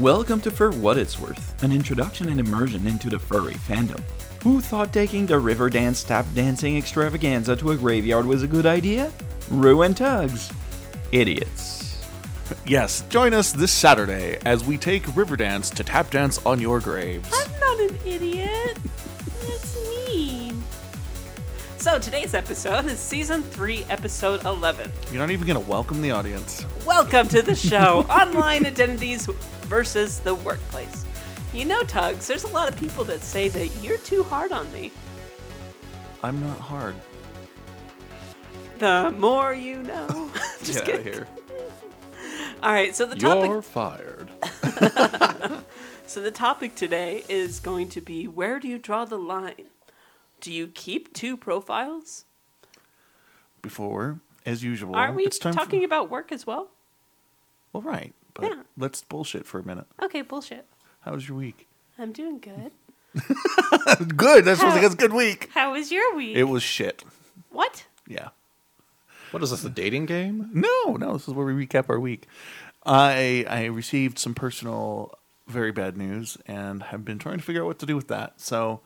Welcome to For What It's Worth, an introduction and immersion into the furry fandom. Who thought taking the river dance tap dancing extravaganza to a graveyard was a good idea? Ruin tugs. Idiots. Yes, join us this Saturday as we take Riverdance to tap dance on your graves. I'm not an idiot. That's me. So today's episode is season 3, episode 11. You're not even going to welcome the audience. Welcome to the show Online Identities versus the Workplace. You know, Tugs, there's a lot of people that say that you're too hard on me. I'm not hard. The more you know. Just Get out of kidding. here. All right, so the topic You're fired. So the topic today is going to be where do you draw the line? Do you keep two profiles? Before, as usual, Aren't we it's time talking for... about work as well? Well, right, but Yeah. let's bullshit for a minute. Okay, bullshit. How was your week? I'm doing good. good. That's How- like a good week. How was your week? It was shit. what? Yeah. What is this, a dating game? No, no. This is where we recap our week. I I received some personal, very bad news, and have been trying to figure out what to do with that. So,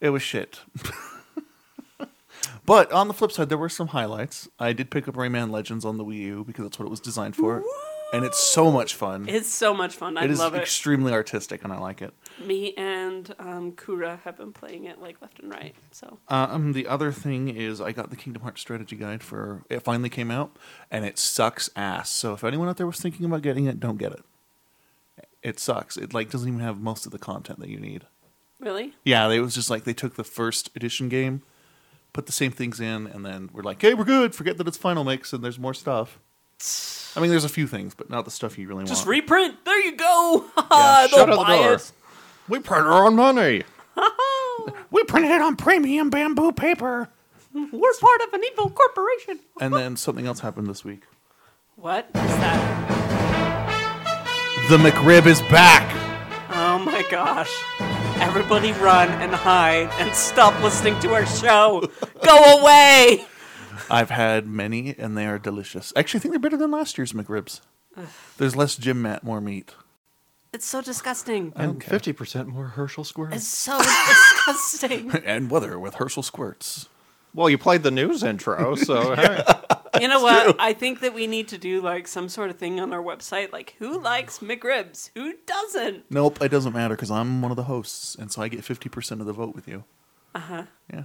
it was shit. but on the flip side, there were some highlights. I did pick up Rayman Legends on the Wii U because that's what it was designed for, and it's so much fun. It's so much fun. I it is love it. Extremely artistic, and I like it. Me and um, Kura have been playing it like left and right. So Um, the other thing is, I got the Kingdom Hearts strategy guide for it. Finally came out, and it sucks ass. So if anyone out there was thinking about getting it, don't get it. It sucks. It like doesn't even have most of the content that you need. really, Yeah, it was just like they took the first edition game, put the same things in, and then we're like, "Hey, we're good. Forget that it's Final Mix, and there's more stuff." I mean, there's a few things, but not the stuff you really want. just want. reprint. There you go. Yeah, They'll shut the buy door. it. We print our own money. we printed it on premium bamboo paper. We're part of an evil corporation. And then something else happened this week. What is that? The McRib is back. Oh my gosh! Everybody run and hide and stop listening to our show. Go away. I've had many, and they are delicious. Actually, I think they're better than last year's McRibs. There's less gym mat, more meat. It's so disgusting. And 50% more Herschel squares. It's so disgusting. And weather with Herschel squirts. Well, you played the news intro, so hey. You know what? I think that we need to do like some sort of thing on our website, like who likes McRibs, who doesn't. Nope, it doesn't matter because I'm one of the hosts, and so I get 50% of the vote with you. Uh huh. Yeah.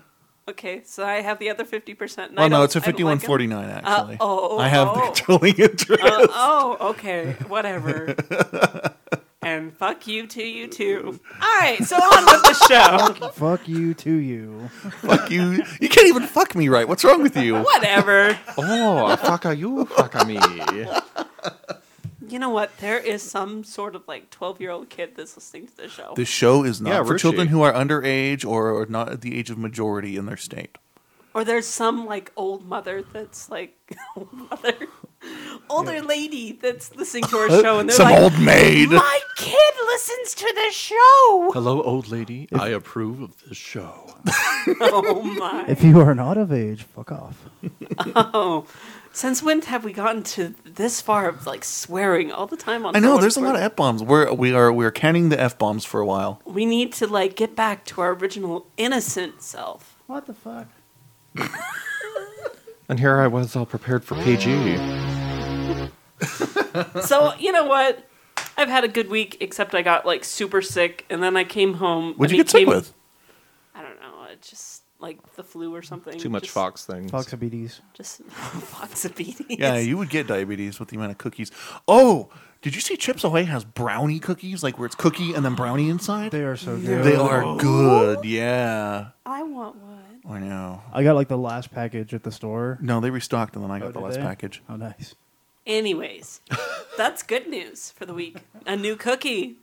Okay, so I have the other fifty percent. Well, no, it's a 5149, uh, actually. oh, I have the oh. controlling uh, interest. oh, okay, whatever. and fuck you to you too. All right, so on with the show. Fuck you to you. fuck you. You can't even fuck me right. What's wrong with you? Whatever. oh, fuck a you, fuck a me. You know what? There is some sort of like twelve-year-old kid that's listening to the show. The show is not Yeah, for Ruchi. children who are underage or are not at the age of majority in their state. Or there's some like old mother that's like old mother, older lady that's listening to our show, and they're Some like, old maid. "My kid listens to the show." Hello, old lady. I approve of this show. Oh my! If you are not of age, fuck off. Oh, since when have we gotten to this far of like swearing all the time on? I know there's a lot of f bombs. We're we are we're canning the f bombs for a while. We need to like get back to our original innocent self. What the fuck? And here I was all prepared for PG. So you know what? I've had a good week, except I got like super sick, and then I came home. What'd you it get sick with? I don't know. It just like the flu or something. Too much just, Fox things. Foxabetes. Just Foxabetes. Yeah, you would get diabetes with the amount of cookies. Oh, did you see Chips Ahoy has brownie cookies, like where it's cookie and then brownie inside? They are so good. They are good. Yeah, I want one. I know. I got like the last package at the store. No, they restocked and then I Oh, got the last they? package. Oh, nice. Anyways, that's good news for the week. A new cookie.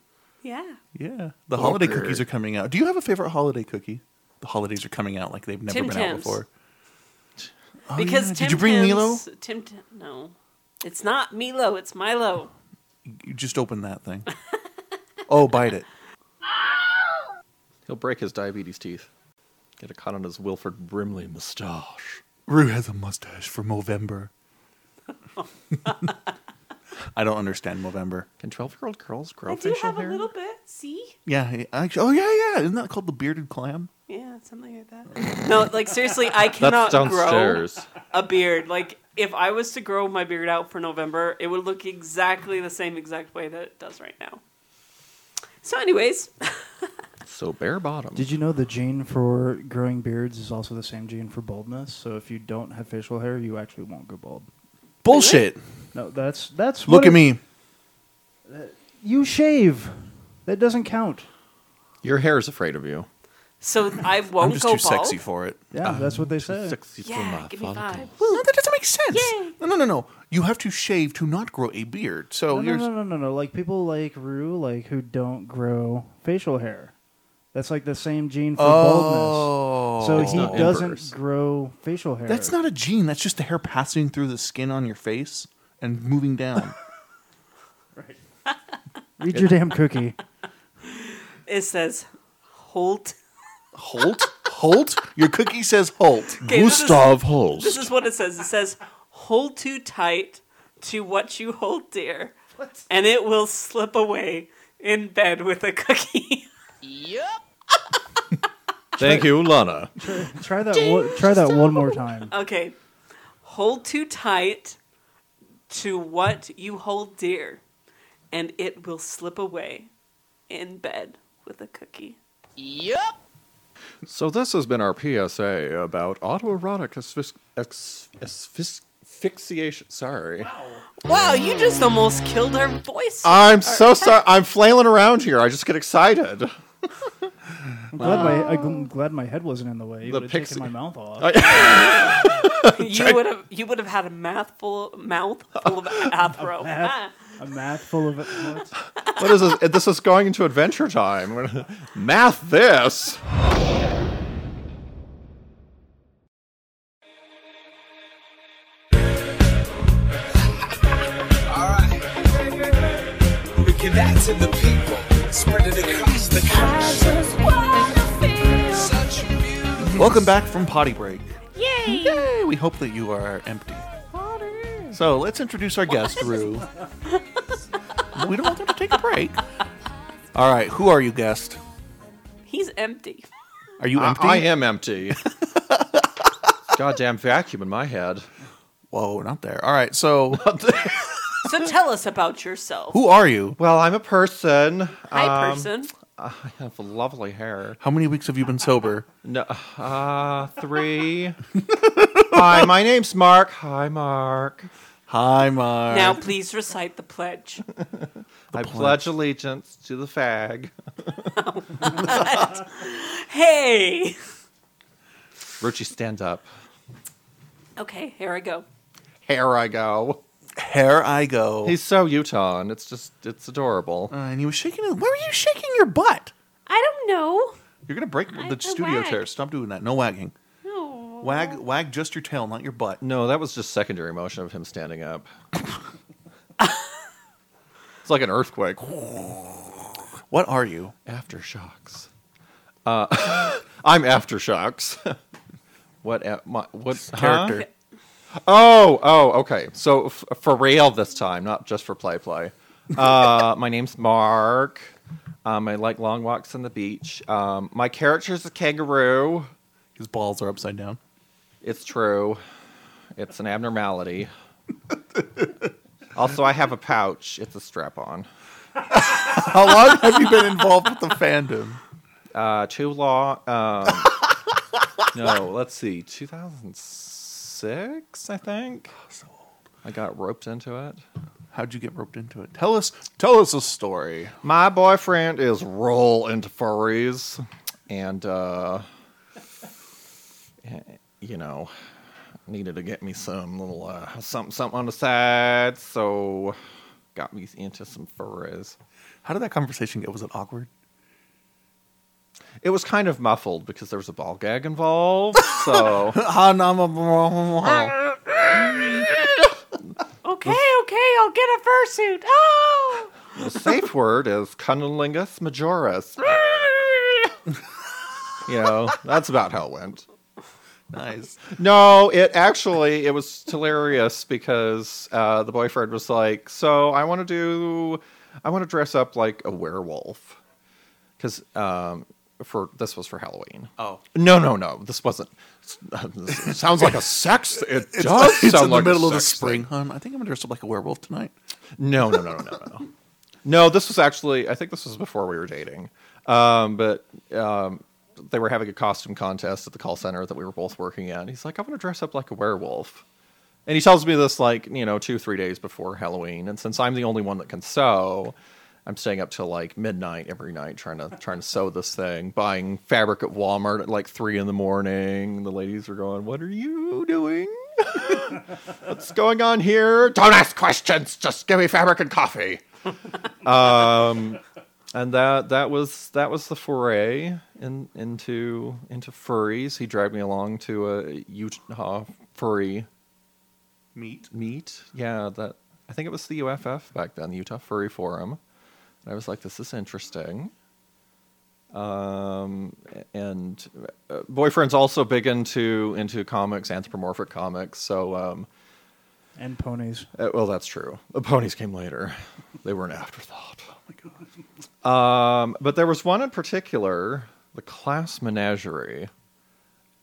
Yeah. Yeah, the holiday Okay. cookies are coming out. Do you have a favorite holiday cookie? The holidays are coming out like they've never Tim been out before. Oh, because yeah. Tim did you bring Tams- Milo? Tim, Tam- no, it's not Milo. It's Milo. You just open that thing. oh, bite it. He'll break his diabetes teeth. Get a cut on his Wilford Brimley mustache. Rue has a mustache for Movember. I don't understand November. Can 12 year old girls grow I do facial have hair? a little bit. See? Yeah, actually, oh yeah, yeah. Isn't that called the bearded clam? Yeah, something like that. No, like seriously, I cannot That's grow downstairs. a beard. Like if I was to grow my beard out for November, it would look exactly the same exact way that it does right now. So, anyways, So bare bottom. Did you know the gene for growing beards is also the same gene for baldness? So if you don't have facial hair, you actually won't go bald. Bullshit. No, that's that's. Look what at it- me. You shave. That doesn't count. Your hair is afraid of you. So I won't I'm won't just go too bald. sexy for it. Yeah, that's what they say. Sexy for Yeah, my give me father. five. No, that doesn't make sense. Yay. No, no, no, no. You have to shave to not grow a beard. So No, no, you're no, no, no, no. Like people like Rue, like who don't grow facial hair. That's like the same gene for baldness. So oh. It's he doesn't inverse. grow facial hair. That's not a gene. That's just the hair passing through the skin on your face and moving down. Right. Read your damn cookie. It says Holt. Holt? Holt? Your cookie says Holt. Okay, this is- Gustav Holst. This is what it says. It says hold too tight to what you hold dear, and it will slip away in bed with a cookie. Yep. Thank you, Lana. Try that. One, try that one more time. Okay. Hold too tight to what you hold dear, and it will slip away in bed with a cookie. So this has been our PSA about autoerotic asphyx- ex- asphyx- asphyxiation. Sorry. Wow, you just almost killed our voice. I'm so sorry. I'm flailing around here. I just get excited. I'm glad my I'm glad my head wasn't in the way. You The would have pixie- taken my mouth off. you would have you would have had a mouth full mouth full of afro. math. Ah. A math full of it. What? What is this? This is going into Adventure Time. Math this. That to the people. Spread it across the country. Such a beautiful Welcome back from potty break. Yay! Yay! We hope that you are empty. So let's introduce our guest, Rue. we don't want them to take a break. All right, who are you, guest? He's empty. Are you I- empty? I am empty. Goddamn vacuum in my head. Whoa, not there. All right, so So tell us about yourself. who are you? Well, I'm a person. Hi, Um, person. I have lovely hair. How many weeks have you been sober? No, uh, three. Hi, my name's Mark. Hi, Mark. Hi, Mark. Now, please recite the pledge. I pledge. pledge allegiance to the fag. Hey. Ruchi, stand up. Okay, here I go. Here I go. here I go. He's so Utah, and it's just, it's adorable. Uh, and he was shaking. His, why were you shaking your butt? I don't know. You're gonna break I- the I studio wag. chair. Stop doing that. No wagging. No. Wag, wag just your tail, not your butt. No, that was just secondary motion of him standing up. it's like an earthquake. What are you? Aftershocks. Uh, I'm aftershocks. what? a- My, what huh? Character. Oh, oh, okay. So f- for real this time, not just for play play. Uh, my name's Mark. Um, I like long walks on the beach. Um, my character's a kangaroo. His balls are upside down. It's true. It's an abnormality. also, I have a pouch. It's a strap on. How long have you been involved with the fandom? Uh, too long. Um, no, let's see. 2006, I think. So old. I got roped into it. How'd you get roped into it? Tell us. Tell us a story. My boyfriend is roll into furries, and uh, you know, needed to get me some little uh, something something on the side, so got me into some furries. How did that conversation go? Was it awkward? It was kind of muffled because there was a ball gag involved, so Okay, okay, I'll get a fursuit. Oh! the safe word is cunnilingus majoris. you know, that's about how it went. Nice. No, it actually it was hilarious because uh, the boyfriend was like, "So I want to do, I want to dress up like a werewolf," because um, for this was for Halloween. Oh. No, no, no, this wasn't. This sounds like a sex. It does It's sound in the like a middle of the spring, thing. I think I'm gonna dress up like a werewolf tonight. No, no, no, no, no, no. No, this was actually. I think this was before we were dating. Um, but um, they were having a costume contest at the call center that we were both working at. He's like, "I want to dress up like a werewolf," and he tells me this like you know two three days before Halloween. And since I'm the only one that can sew, I'm staying up till like midnight every night trying to trying to sew this thing. Buying fabric at Walmart at like three in the morning. The ladies are going, "What are you doing?" What's going on here? Don't ask questions. Just give me fabric and coffee. um, and that that was that was the foray in, into into furries. He dragged me along to a Utah furry Meat. meet. Yeah, that I think it was the UFF back then, the Utah Furry Forum. And I was like, this is interesting. Um, and uh, boyfriend's also big into into comics, anthropomorphic comics. So, um, And ponies. uh, well, that's true. The ponies came later; they were an afterthought. Oh my god! Um, but there was one in particular, the Class Menagerie,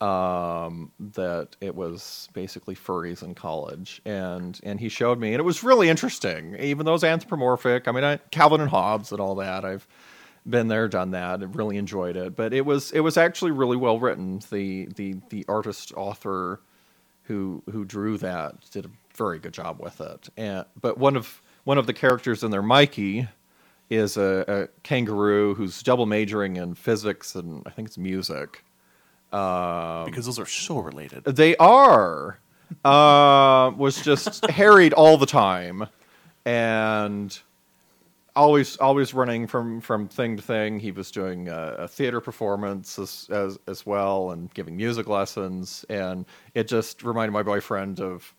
um, that it was basically furries in college, and and he showed me, and it was really interesting. Even it's anthropomorphic, I mean, I, Calvin and Hobbes and all that, I've been there, done that, and really enjoyed it. But it was it was actually really well written. The the the artist author who who drew that did a very good job with it. And but one of one of the characters in there, Mikey, is a, a kangaroo who's double majoring in physics and I think it's music. because those are so related. They are. Uh, was just harried all the time, and always always running from from thing to thing. He was doing a, a theater performance as, as as well, and giving music lessons, and it just reminded my boyfriend of.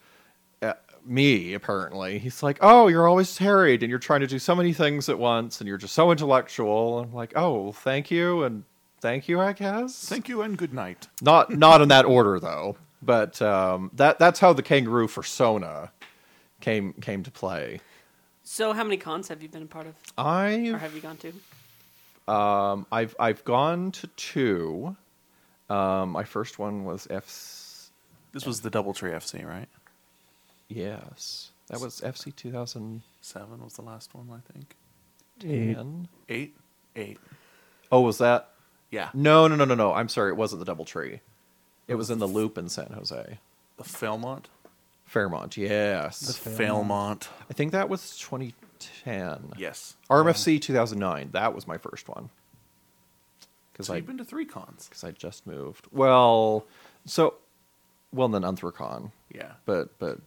Me apparently he's like oh you're always harried and you're trying to do so many things at once and you're just so intellectual i'm like oh thank you and thank you i guess Thank you and good night. not not in that order though. But um, that that's how the kangaroo persona came came to play. So, how many cons have you been a part of, I've have you gone to? um, I've I've gone to two. Um, my first one was F. This was the Doubletree FC, right? Yes, that was FC 2010. Seven was the last one, I think. Eight. Eight. Eight. Oh, was that? Yeah. No, no, no, no, no. I'm sorry. It wasn't the Double Tree. It was in the Loop in San Jose, The Fairmont. Fairmont. Yes, The Fairmont. I think that was 2010. Yes. RMFC 2009. That was my first one. Because So I you've been to three cons. because I just moved. Well, so well then Anthrocon, Yeah. but but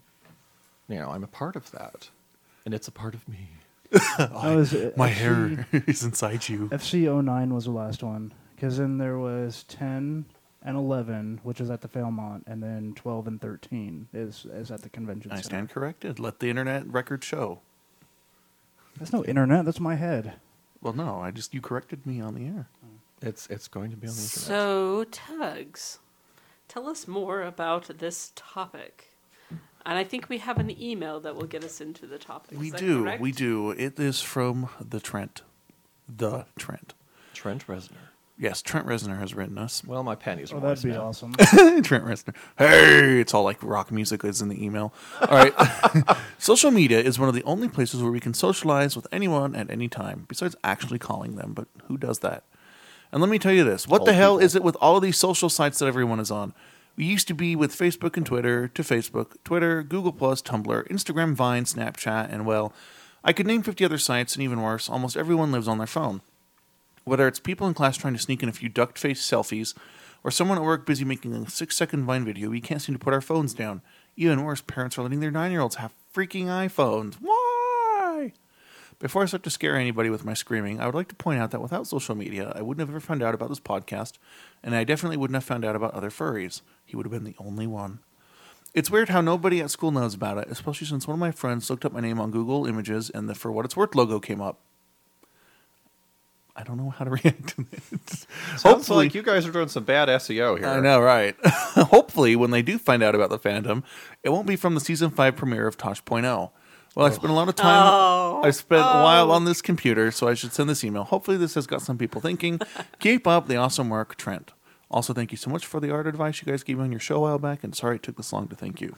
you know I'm a part of that, and it's a part of me. I was, uh, My FC hair is inside you. FC 09 was the last one. Because then there was 10 and 11, which is at the Fairmont, and then 12 and 13 is, is at the convention I center. stand corrected. Let the internet record show. That's no internet. That's my head. Well, no, I just you corrected me on the air. It's it's going to be on the internet. So, Tugs, tell us more about this topic. And I think we have an email that will get us into the topic. We that do. correct? We do. It is from the Trent. The Trent. Trent Reznor. Yes, Trent Reznor has written us. Well, my panties oh, are Oh, that'd be now. awesome. Trent Reznor. Hey, it's all like rock music is in the email. All right. Social media is one of the only places where we can socialize with anyone at any time, besides actually calling them. But who does that? And let me tell you this: what the hell people. is it with all of these social sites that everyone is on? We used to be with Facebook and Twitter to Facebook, Twitter, Google Tumblr, Instagram, Vine, Snapchat, and well, I could name 50 other sites, and even worse, almost everyone lives on their phone. Whether it's people in class trying to sneak in a few duck face selfies, or someone at work busy making a six second Vine video, we can't seem to put our phones down. Even worse, parents are letting their nine year olds have freaking iPhones. Why? Before I start to scare anybody with my screaming, I would like to point out that without social media, I wouldn't have ever found out about this podcast, and I definitely wouldn't have found out about other furries. He would have been the only one. It's weird how nobody at school knows about it, especially since one of my friends looked up my name on Google Images and the For What It's Worth logo came up. I don't know how to react to it. Sounds Hopefully- like you guys are doing some bad SEO here. I know, right? Hopefully, when they do find out about the fandom, it won't be from the season five premiere of Tosh.0. Well, I spent a lot of time. Oh. I spent a while on this computer, so I should send this email. Hopefully, this has got some people thinking. Keep up the awesome work, Trent. Also, thank you so much for the art advice you guys gave me on your show a while back, and sorry it took this long to thank you.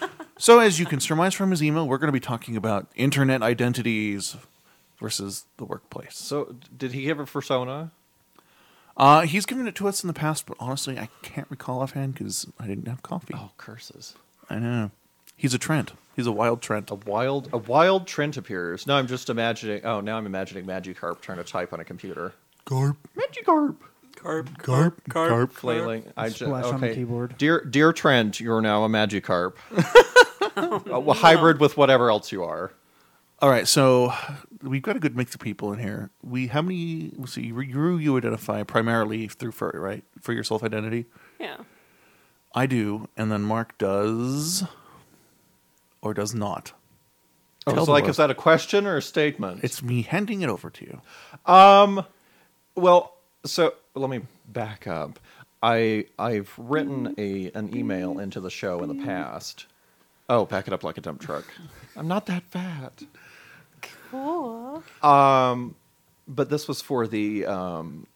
so, as you can surmise from his email, we're going to be talking about internet identities versus the workplace. So, did he give a persona? Uh, he's given it to us in the past, but honestly, I can't recall offhand because I didn't have coffee. Oh, curses! I know. He's a Trent. He's a wild Trent. A wild, a wild Trent appears. No, I'm just imagining. Oh, now I'm imagining Magikarp trying to type on a computer. Garp. Magikarp. Carp, carp, carp, carp. Flailing. I just, Splash okay. on the keyboard. Dear, dear Trent, you're now a Magikarp. a hybrid with whatever else you are. All right, so we've got a good mix of people in here. We how many? Let's see. You you identify primarily through furry, right? For your self identity. Yeah. I do, and then Mark does, or does not. Oh, Tell it's like, world. is that a question or a statement? It's me handing it over to you. Um, well, so let me back up. I I've written a an email into the show in the past. Oh, pack it up like a dump truck. I'm not that fat. Cool. Um, but this was for the um,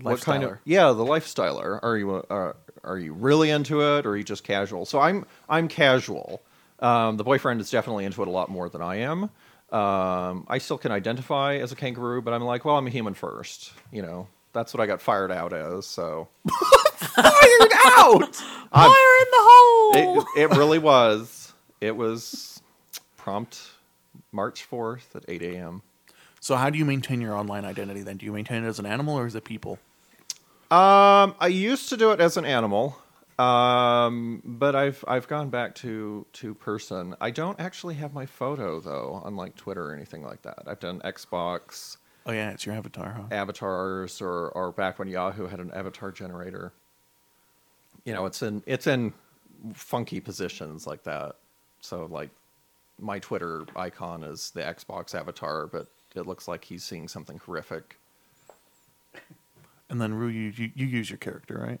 what kind of yeah the lifestyler. Are you uh, are you really into it or are you just casual? So I'm I'm casual. Um, the boyfriend is definitely into it a lot more than I am. Um, I still can identify as a kangaroo, but I'm like, well, I'm a human first. You know, that's what I got fired out as. So fired out. I'm- Fire in the hole. it, it really was. It was prompt March 4th at 8 a.m. So how do you maintain your online identity then? Do you maintain it as an animal or as a people? Um, I used to do it as an animal, um, but I've I've gone back to to person. I don't actually have my photo though, unlike Twitter or anything like that. I've done Xbox Oh yeah, it's your avatar, huh? avatars, or or back when Yahoo had an avatar generator. You know, it's in it's in funky positions like that. So like my Twitter icon is the Xbox avatar, but it looks like he's seeing something horrific. And then Rue, you, you you use your character, right?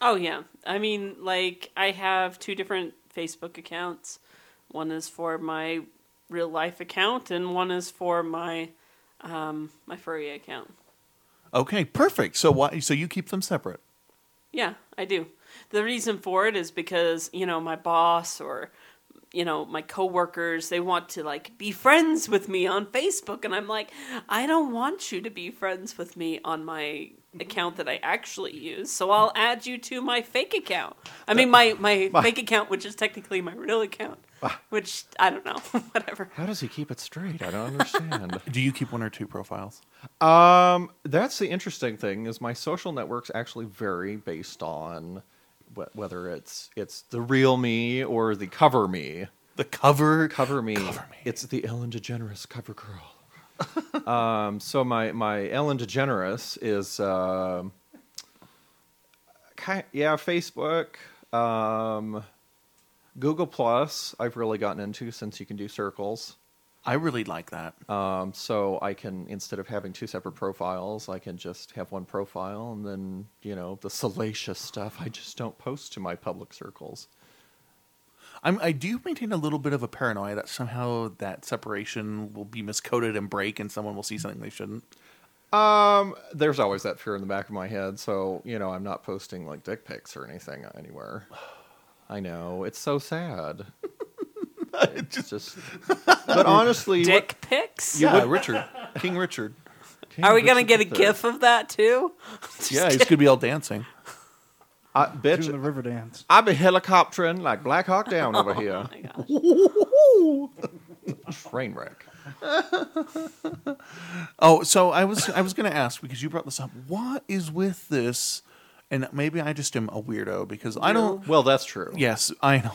Oh yeah. I mean, like I have two different Facebook accounts. One is for my real life account, and one is for my um, my furry account. Okay, perfect. So why? So you keep them separate? Yeah, I do. The reason for it is because you know my boss or you know my coworkers they want to like be friends with me on Facebook, and I'm like, I don't want you to be friends with me on my account that I actually use. So I'll add you to my fake account. I mean my my fake account, which is technically my real account. Which I don't know, whatever. How does he keep it straight? I don't understand. Do you keep one or two profiles? Um, that's the interesting thing is my social networks actually vary based on wh- whether it's it's the real me or the cover me. The cover, Cover me. Cover me. It's the Ellen DeGeneres cover girl. um, so my my Ellen DeGeneres is um, ki yeah Facebook, um, Google Plus. I've really gotten into since you can do circles. I really like that. Um, so I can instead of having two separate profiles, I can just have one profile, and then you know the salacious stuff I just don't post to my public circles. I'm, I do maintain a little bit of a paranoia that somehow that separation will be miscoded and break, and someone will see something they shouldn't. Um, there's always that fear in the back of my head, so you know I'm not posting like dick pics or anything anywhere. I know it's so sad. it's just, but honestly, what- Dick pics? Yeah, Richard, King Richard. Are we gonna get a the Third. gif of that too? yeah, he's gonna be all dancing. I, Doing bitch, the river dance. I be helicoptering like Black Hawk Down over oh here. Oh my gosh. Train wreck. Oh, so I was I was gonna ask because you brought this up. What is with this? And maybe I just am a weirdo because I don't. Well, that's true. Yes, I know.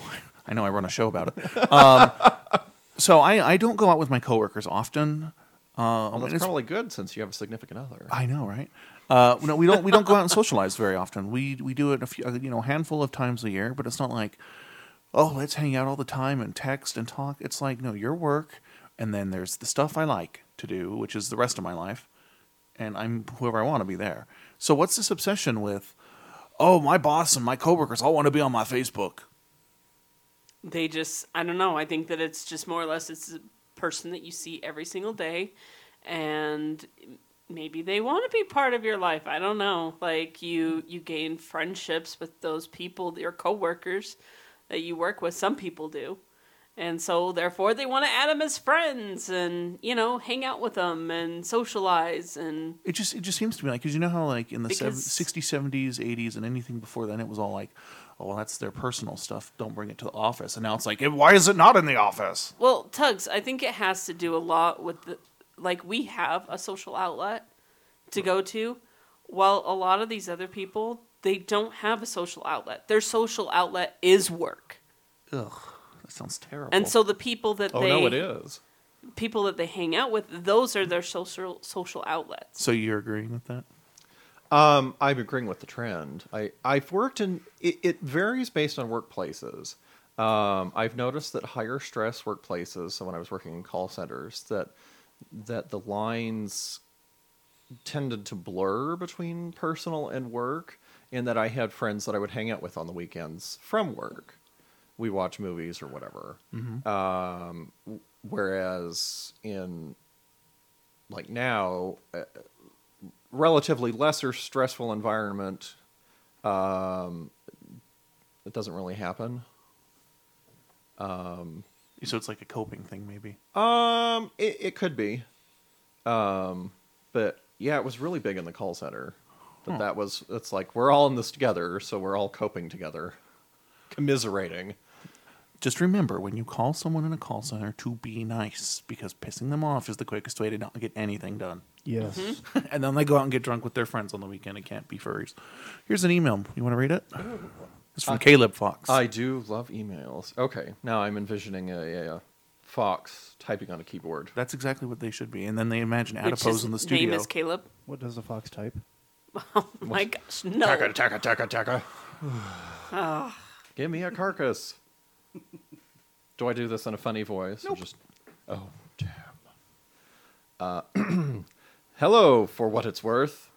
I know. I run a show about it. Um, so I I don't go out with my coworkers often. Um, Well, that's it's- probably good since you have a significant other. I know, right? Uh, no, we don't. We don't go out and socialize very often. We we do it a few, you know, handful of times a year. But it's not like, oh, let's hang out all the time and text and talk. It's like, no, your work, and then there's the stuff I like to do, which is the rest of my life, and I'm whoever I want to be there. So what's this obsession with? Oh, my boss and my coworkers all want to be on my Facebook. They just i don't know i think that it's just more or less it's a person that you see every single day and maybe they want to be part of your life i don't know like you mm-hmm. you gain friendships with those people your coworkers that you work with some people do and so therefore they want to add them as friends and you know hang out with them and socialize and It just it just seems to me like because you know how like in the Because- 60s, 70s, 80s, and anything before then, it was all like, oh, well, that's their personal stuff. Don't bring it to the office. And now it's like, "Eh, why is it not in the office? Well, Tugs, I think it has to do a lot with the like we have a social outlet to go to, while a lot of these other people they don't have a social outlet. Their social outlet is work, Ugh, that sounds terrible. and so the people that Oh they no, it is. people that they hang out with, those are their social social outlets. so you're agreeing with that? Um, I'm agreeing with the trend. I, I've worked in it, it varies based on workplaces. Um, I've noticed that higher stress workplaces, so when I was working in call centers, that that the lines tended to blur between personal and work, and that I had friends that I would hang out with on the weekends from work. We watch movies or whatever. Um, whereas in like now, uh, relatively lesser stressful environment, um, it doesn't really happen. So it's like a coping thing, maybe. Um, it, it could be. Um, but yeah, it was really big in the call center. But that was it's like we're all in this together, so we're all coping together, commiserating. Just remember when you call someone in a call center to be nice because pissing them off is the quickest way to not get anything done. Yes. and then they go out and get drunk with their friends on the weekend It can't be furries. Here's an email. You want to read it? It's from Caleb Fox. I do love emails. Okay, now I'm envisioning a, a, a fox typing on a keyboard. That's exactly what they should be. And then they imagine adipose in the studio. name studio. is Caleb. What does the fox type? Oh my gosh, no! Taka taka taka taka. Give me a carcass. do I do this in a funny voice? Or just oh damn. Uh, hello, for what it's worth.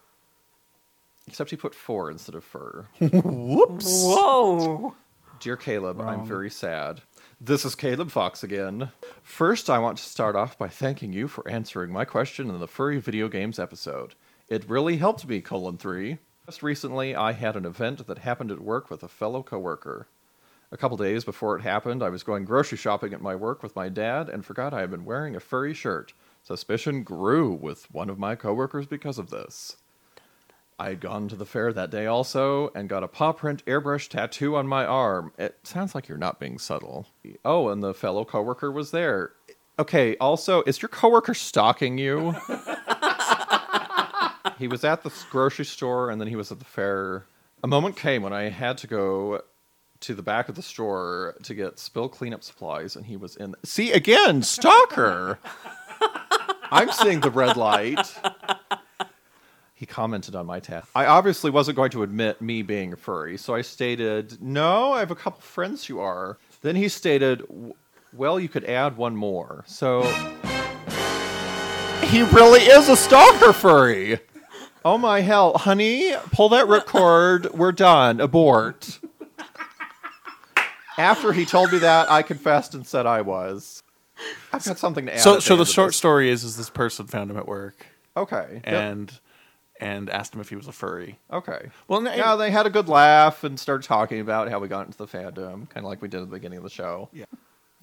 Except he put four instead of fur. Whoops. Whoa! Dear Caleb, I'm very sad. This is Caleb Fox again. First, I want to start off by thanking you for answering my question in the furry video games episode. It really helped me, colon 3. Just recently, I had an event that happened at work with a fellow coworker. A couple days before it happened, I was going grocery shopping at my work with my dad and forgot I had been wearing a furry shirt. Suspicion grew with one of my coworkers because of this. I had gone to the fair that day also and got a paw print airbrush tattoo on my arm. It sounds like you're not being subtle. Oh, and the fellow coworker was there. Okay, also, is your coworker stalking you? he was at the grocery store and then he was at the fair. A moment came when I had to go to the back of the store to get spill cleanup supplies and he was in. See, again, stalker! I'm seeing the red light. He commented on my task. I obviously wasn't going to admit me being a furry, so I stated, No, I have a couple friends who are. Then he stated, Well, you could add one more. So. He really is a stalker furry! Oh my hell. Honey, pull that ripcord. We're done. Abort. After he told me that, I confessed and said I was. I've got something to add. so, so the short this. story is, is this person found him at work Okay. yep. and and asked him if he was a furry. Okay. Well, no, yeah, they had a good laugh and started talking about how we got into the fandom, kind of like we did at the beginning of the show. Yeah.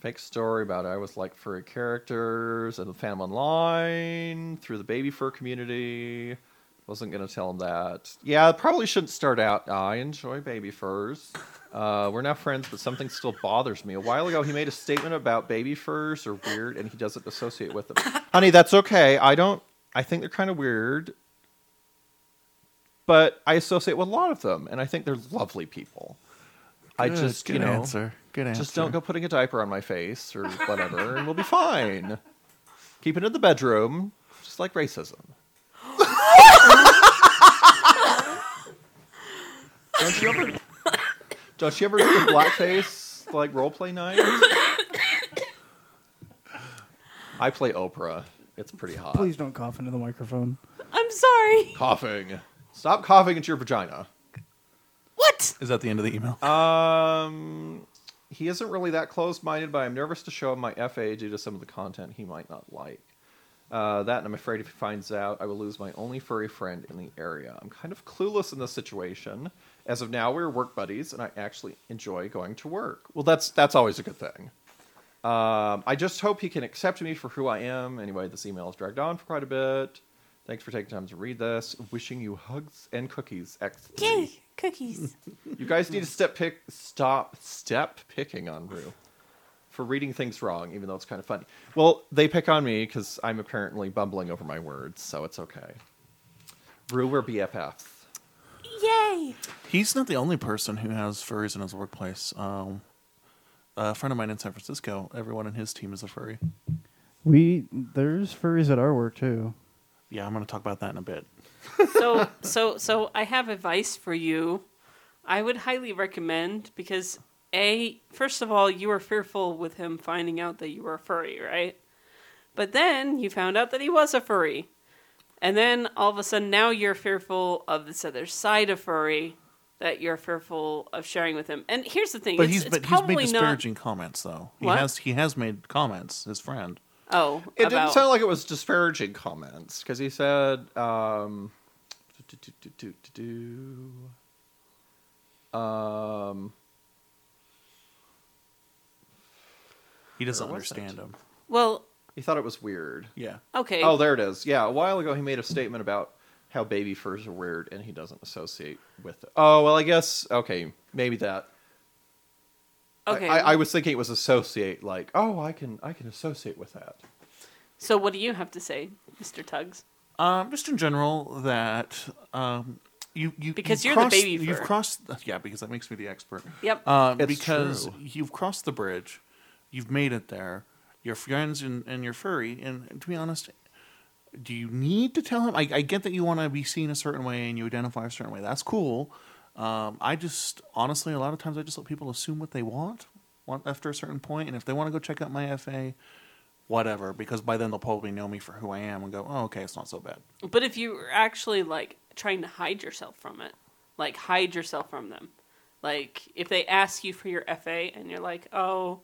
Fake story about I was like furry characters and the fandom online through the baby fur community. Wasn't gonna tell him that. Yeah, probably shouldn't start out. I enjoy baby furs. Uh, we're now friends, but something still bothers me. A while ago, he made a statement about baby furs are weird, and he doesn't associate with them. Honey, that's okay. I don't. I think they're kind of weird but I associate with a lot of them, and I think they're lovely people. I Good- just, good you know, answer. Good answer. just don't go putting a diaper on my face or whatever, and we'll be fine. Keep it in the bedroom, just like racism. don't you ever? Don't you ever do a blackface like role play night? I play Oprah. It's pretty hot. Please don't cough into the microphone. I'm sorry. Coughing. Stop coughing into your vagina. What? Is that the end of the email? Um, he isn't really that close-minded, but I'm nervous to show him my FA due to some of the content he might not like. Uh, that, and I'm afraid if he finds out, I will lose my only furry friend in the area. I'm kind of clueless in this situation. As of now, we're work buddies, and I actually enjoy going to work. Well, that's that's always a good thing. Um, I just hope he can accept me for who I am. Anyway, this email has dragged on for quite a bit. Thanks for taking time to read this. Wishing you hugs and cookies. X. Yay, cookies. You guys need to step pick, stop step picking on Rue for reading things wrong, even though it's kind of funny. Well, they pick on me because I'm apparently bumbling over my words, so it's okay. Rue, we're BFFs. Yay. He's not the only person who has furries in his workplace. Um, a friend of mine in San Francisco, everyone in his team is a furry. We there's furries at our work too. Yeah, I'm going to talk about that in a bit. so so so I have advice for you. I would highly recommend because a first of all you were fearful with him finding out that you were a furry, right? But then you found out that he was a furry. And then all of a sudden now you're fearful of this other side of furry that you're fearful of sharing with him. And here's the thing, But it's, he's it's but he's probably made not disparaging comments though. He What? has he has made comments. His friend. Oh, It about didn't sound like it was disparaging comments because he said, um, do, do, do, do, do, do. um, He doesn't Where it? understand him. Well, he thought it was weird. Yeah. okay. Oh, there it is. Yeah, a while ago he made a statement about how baby furs are weird and he doesn't associate with it. Oh, well, I guess okay, maybe that. I- okay. I, I was thinking it was associate, like, oh, I can, I can associate with that. so what do you have to say, Mr. Tugs? Um, just in general, that um, you you Because you've you're the crossed- baby You've crossed, yeah, because that makes me the expert. Yep. Um, It's because true. you've crossed the bridge, you've made it there. Your friends and, and your furry, and to be honest, do you need to tell him? I, I get that you want to be seen a certain way and you identify a certain way. That's cool. Um, I just honestly, a lot of times, I just let people assume what they want, want after a certain point, and if they want to go check out my FA, whatever. Because by then they'll probably know me for who I am and go, oh, okay, it's not so bad. But if you are actually like trying to hide yourself from it, like hide yourself from them, like if they ask you for your FA and you're like, oh,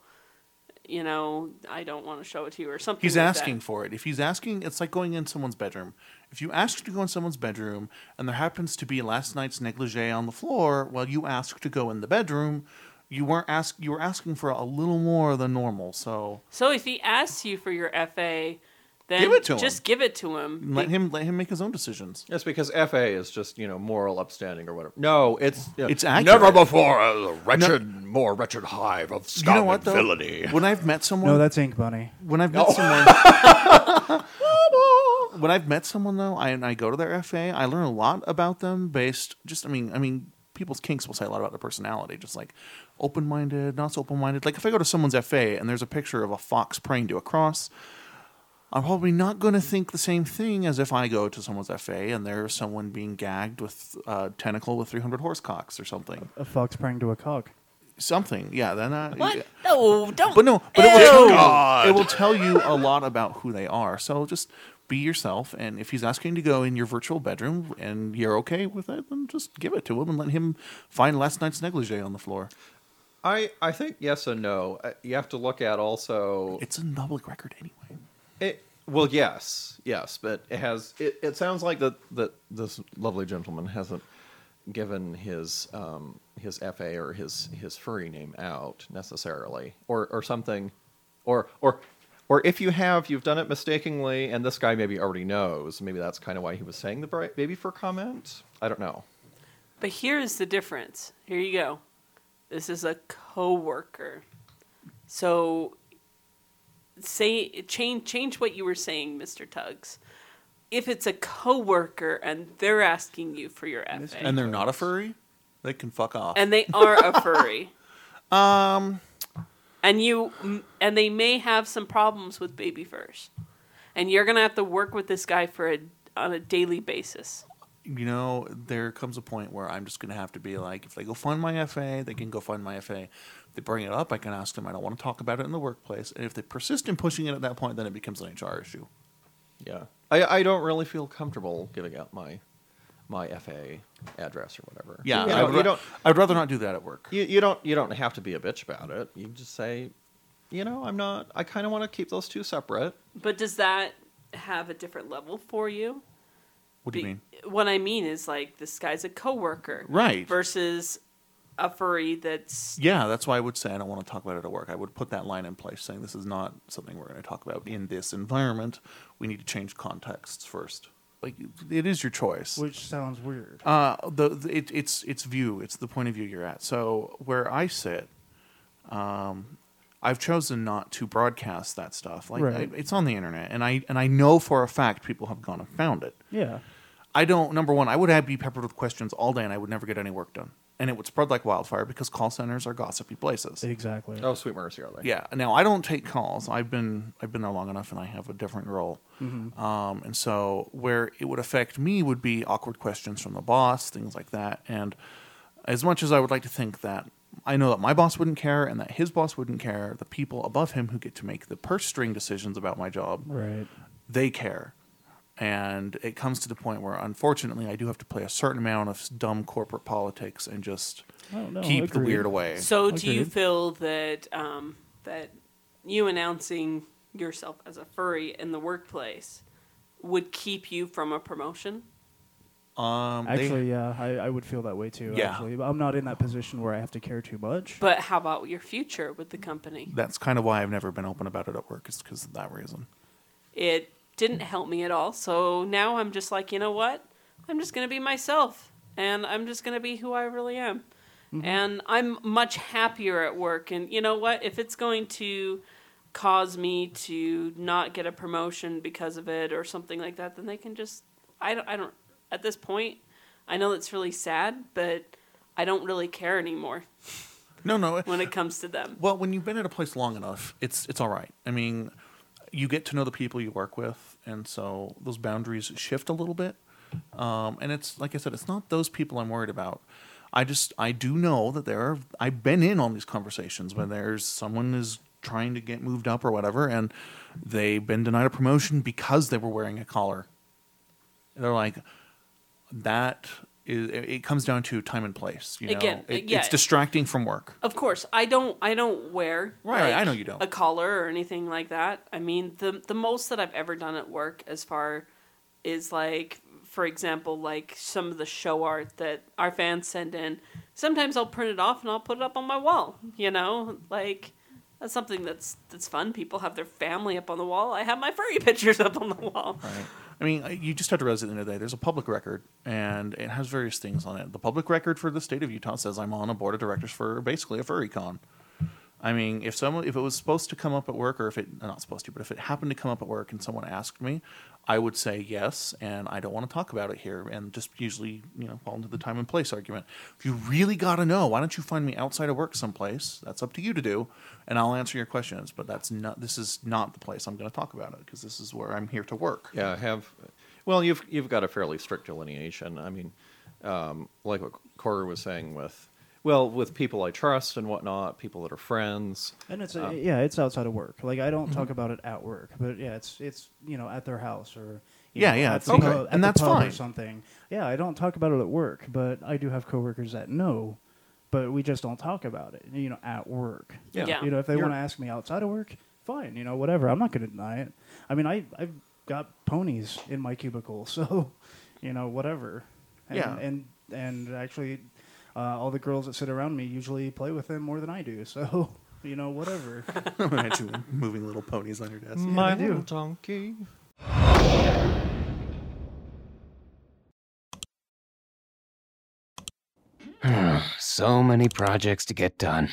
you know, I don't want to show it to you or something. He's like asking that. for it. If he's asking, it's like going in someone's bedroom. If you ask to go in someone's bedroom and there happens to be last night's negligee on the floor, while you ask to go in the bedroom, you weren't ask you were asking for a little more than normal. So So if he asks you for your FA, then Give it to him. just give it to him. let Be- him let him make his own decisions. Yes, because FA is just you know moral upstanding or whatever. No, it's you know, It's accurate. Never before a wretched, more wretched hive of You scum know what and though? villainy. When I've met someone, No, that's Ink Bunny. when I've met Oh. someone, when I've met someone though, I and I go to their FA, I learn a lot about them based just. I mean, I mean, people's kinks will say a lot about their personality, just like open minded, not so open minded. Like if I go to someone's FA and there's a picture of a fox praying to a cross. I'm probably not going to think the same thing as if I go to someone's FA and there's someone being gagged with a tentacle with 300 horse cocks or something. A fox praying to a cock. Something, yeah. Then I, what? No, don't. but no, but it will, tell God. you, it will tell you a lot about who they are. So just be yourself, and if he's asking to go in your virtual bedroom and you're okay with it, then just give it to him and let him find last night's negligee on the floor. I I think yes and no. Uh, You have to look at also It's a public record anyway. It, well, yes, yes, but it has. It, it sounds like that that this lovely gentleman hasn't given his um, his FA or his his furry name out necessarily, or or something, or or or if you have, you've done it mistakenly, and this guy maybe already knows. Maybe that's kind of why he was saying the baby fur comment. I don't know. But here's the difference. Here you go. This is a coworker. So say change change what you were saying, Mr. Tugs. If it's a coworker and they're asking you for your FA And they're not a furry, they can fuck off. and they are a furry um, and you and they may have some problems with baby furs. And you're going to have to work with this guy for a on a daily basis. you know, there comes a point where I'm just going to have to be like, if they go find my FA, they can go find my FA. If they bring it up, I can ask them. I don't want to talk about it in the workplace. And if they persist in pushing it at that point, then it becomes an HR issue. Yeah. I, I don't really feel comfortable giving out my my FA address or whatever. Yeah, you, I, would, you don't I'd rather not do that at work. you, you don't you don't have to be a bitch about it. You just say, you know, I'm not. I kind of want to keep those two separate. But does that have a different level for you? What do you Be- mean? What I mean is like this guy's a coworker, Right. Versus a furry that's Yeah, that's why I would say I don't want to talk about it at work. I would put that line in place saying this is not something we're going to talk about in this environment. We need to change contexts first. Like it is your choice. Which sounds weird. Uh, the, the it, it's it's view. It's the point of view you're at. So where I sit, um, I've chosen not to broadcast that stuff. Like Right. I, it's on the internet, and I and I know for a fact people have gone and found it. yeah. I don't. Number one, I would have be peppered with questions all day, and I would never get any work done. And it would spread like wildfire because call centers are gossipy places. Exactly. Oh, sweet mercy, are they? Yeah. Now I don't take calls. I've been I've been there long enough, and I have a different role. Um, and so where it would affect me would be awkward questions from the boss, things like that. And as much as I would like to think that I know that my boss wouldn't care and that his boss wouldn't care, the people above him who get to make the purse string decisions about my job, Right. they care. And it comes to the point where, unfortunately, I do have to play a certain amount of dumb corporate politics and just no, keep the weird away. So, do you feel that um, that you announcing yourself as a furry in the workplace would keep you from a promotion? Um, they- Actually, yeah, I, I would feel that way too. Yeah. Actually, but I'm not in that position where I have to care too much. But how about your future with the company? that's kind of why I've never been open about it at work, is because of that reason. It didn't help me at all. So now I'm just like, you know what? I'm just going to be myself, and I'm just going to be who I really am. Mm-hmm. And I'm much happier at work. And you know what? If it's going to cause me to not get a promotion because of it or something like that, then they can just. I don't. I don't. At this point, I know it's really sad, but I don't really care anymore No, no. when it comes to them. Well, when you've been at a place long enough, it's it's all right. I mean, you get to know the people you work with, and so those boundaries shift a little bit. Um, and it's like I said, it's not those people I'm worried about. I just I do know that there are. I've been in on these conversations when there's someone is trying to get moved up or whatever, and they've been denied a promotion because they were wearing a collar. They're like, that is. It comes down to time and place. You know, Again, It- yeah. it's distracting from work. Of course, I don't. I don't wear Right, like, I know you don't. a collar or anything like that. I mean, the the most that I've ever done at work, as far is like, for example, like some of the show art that our fans send in. Sometimes I'll print it off and I'll put it up on my wall. You know, like that's something that's that's fun. People have their family up on the wall. I have my furry pictures up on the wall. Right. I mean, you just have to realize at the end of the day, there's a public record, and it has various things on it. The public record for the state of Utah says I'm on a board of directors for basically a furry con. I mean, if someone, if it was supposed to come up at work, or if it not supposed to, but if it happened to come up at work and someone asked me, I would say yes, and I don't want to talk about it here, and just usually, you know, fall into the time and place argument. If you really got to know, why don't you find me outside of work someplace? That's up to you to do, and I'll answer your questions. But that's not. This is not the place I'm going to talk about it because this is where I'm here to work. Yeah, have. Well, you've you've got a fairly strict delineation. I mean, um, like what Corey was saying with, well, with people I trust and whatnot, people that are friends. And it's Um, yeah, it's outside of work. Like I don't Mm-hmm. talk about it at work, but yeah, it's it's you know at their house or Yeah, know, yeah, at it's the okay. pub- at And the that's pub or fine. something. Yeah, I don't talk about it at work, but I do have coworkers that know, but we just don't talk about it. You know, at work. Yeah. Yeah. You know, if they want to ask me outside of work, fine. You know, whatever. I'm not going to deny it. I mean, I I've got ponies in my cubicle, so you know, whatever. And, Yeah. And and actually, uh, all the girls that sit around me usually play with them more than I do. So you know, whatever. Imagine moving little ponies on your desk. My I do. little donkey. So many projects to get done.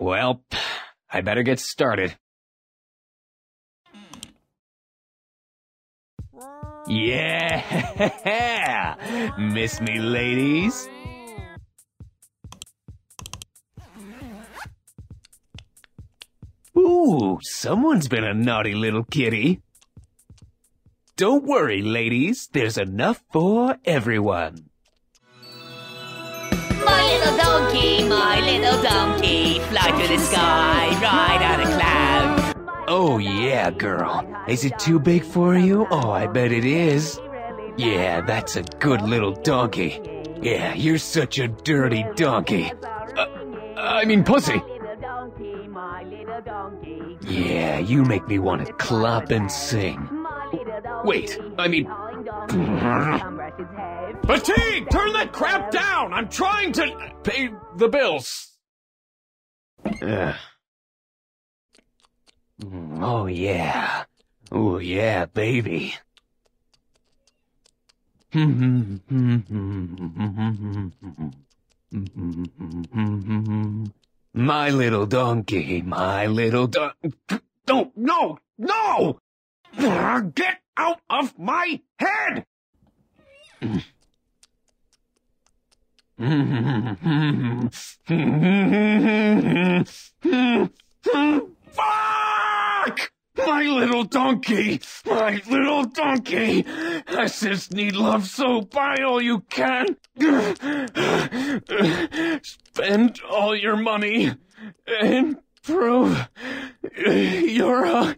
Well, I better get started. Yeah! Miss me, ladies? Ooh, someone's been a naughty little kitty. Don't worry, ladies. There's enough for everyone. My little donkey, my little donkey, fly through the sky, ride on a cloud. Oh, yeah, girl. Is it too big for you? Oh, I bet it is. Yeah, that's a good little donkey. Yeah, you're such a dirty donkey. Uh, I mean, pussy. Yeah, you make me want to clap and sing. Wait, I mean. Fatigue! Turn that crap down! I'm trying to pay the bills. Ugh. Mm, Oh, yeah. Oh, yeah, baby. My little donkey, my little don- Don't, no, no! Get out of my head! Fuck! My little donkey! My little donkey! I just need love, so buy all you can! Spend all your money and prove you're a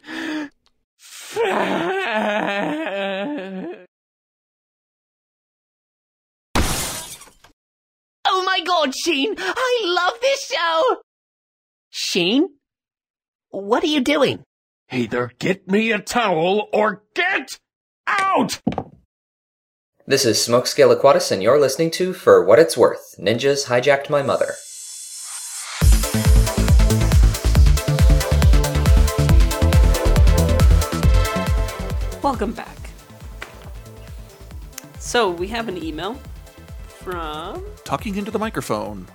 fat. Oh my god, Sheen! I love this show! Sheen? What are you doing? Either get me a towel or get out! This is Smokescale Aquatis, and you're listening to For What It's Worth Ninjas Hijacked My Mother. Welcome back. So we have an email from Talking into the microphone.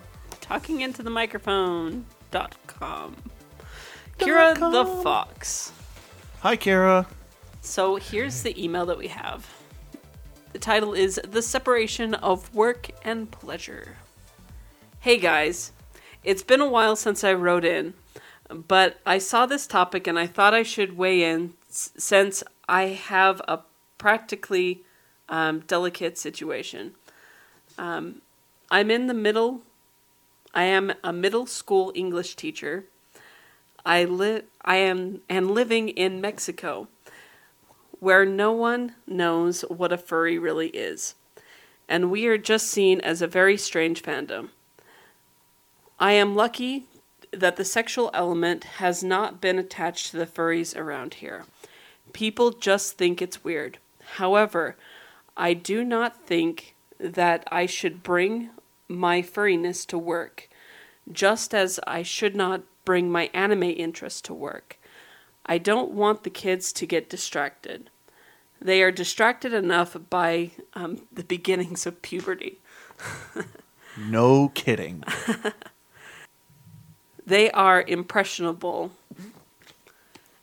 Talking into the talkingintothemicrophone.com. Kira the Fox. Hi, Kira. So here's the email that we have. The title is The Separation of Work and Pleasure. Hey guys, it's been a while since I wrote in, but I saw this topic and I thought I should weigh in since I have a practically um, delicate situation. Um, I'm in the middle, I am a middle school English teacher. I live I am and living in Mexico where no one knows what a furry really is. And we are just seen as a very strange fandom. I am lucky that the sexual element has not been attached to the furries around here. People just think it's weird. However, I do not think that I should bring my furriness to work, just as I should not bring my anime interest to work. I don't want the kids to get distracted. They are distracted enough by um, the beginnings of puberty. No kidding. They are impressionable.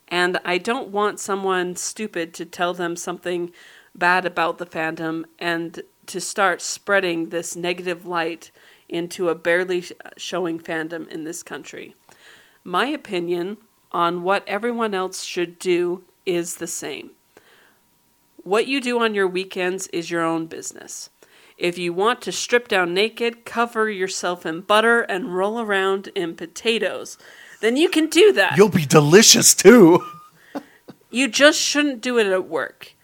And I don't want someone stupid to tell them something bad about the fandom and to start spreading this negative light into a barely showing fandom in this country. My opinion on what everyone else should do is the same. What you do on your weekends is your own business. If you want to strip down naked, cover yourself in butter, and roll around in potatoes, then you can do that. You'll be delicious too. You just shouldn't do it at work.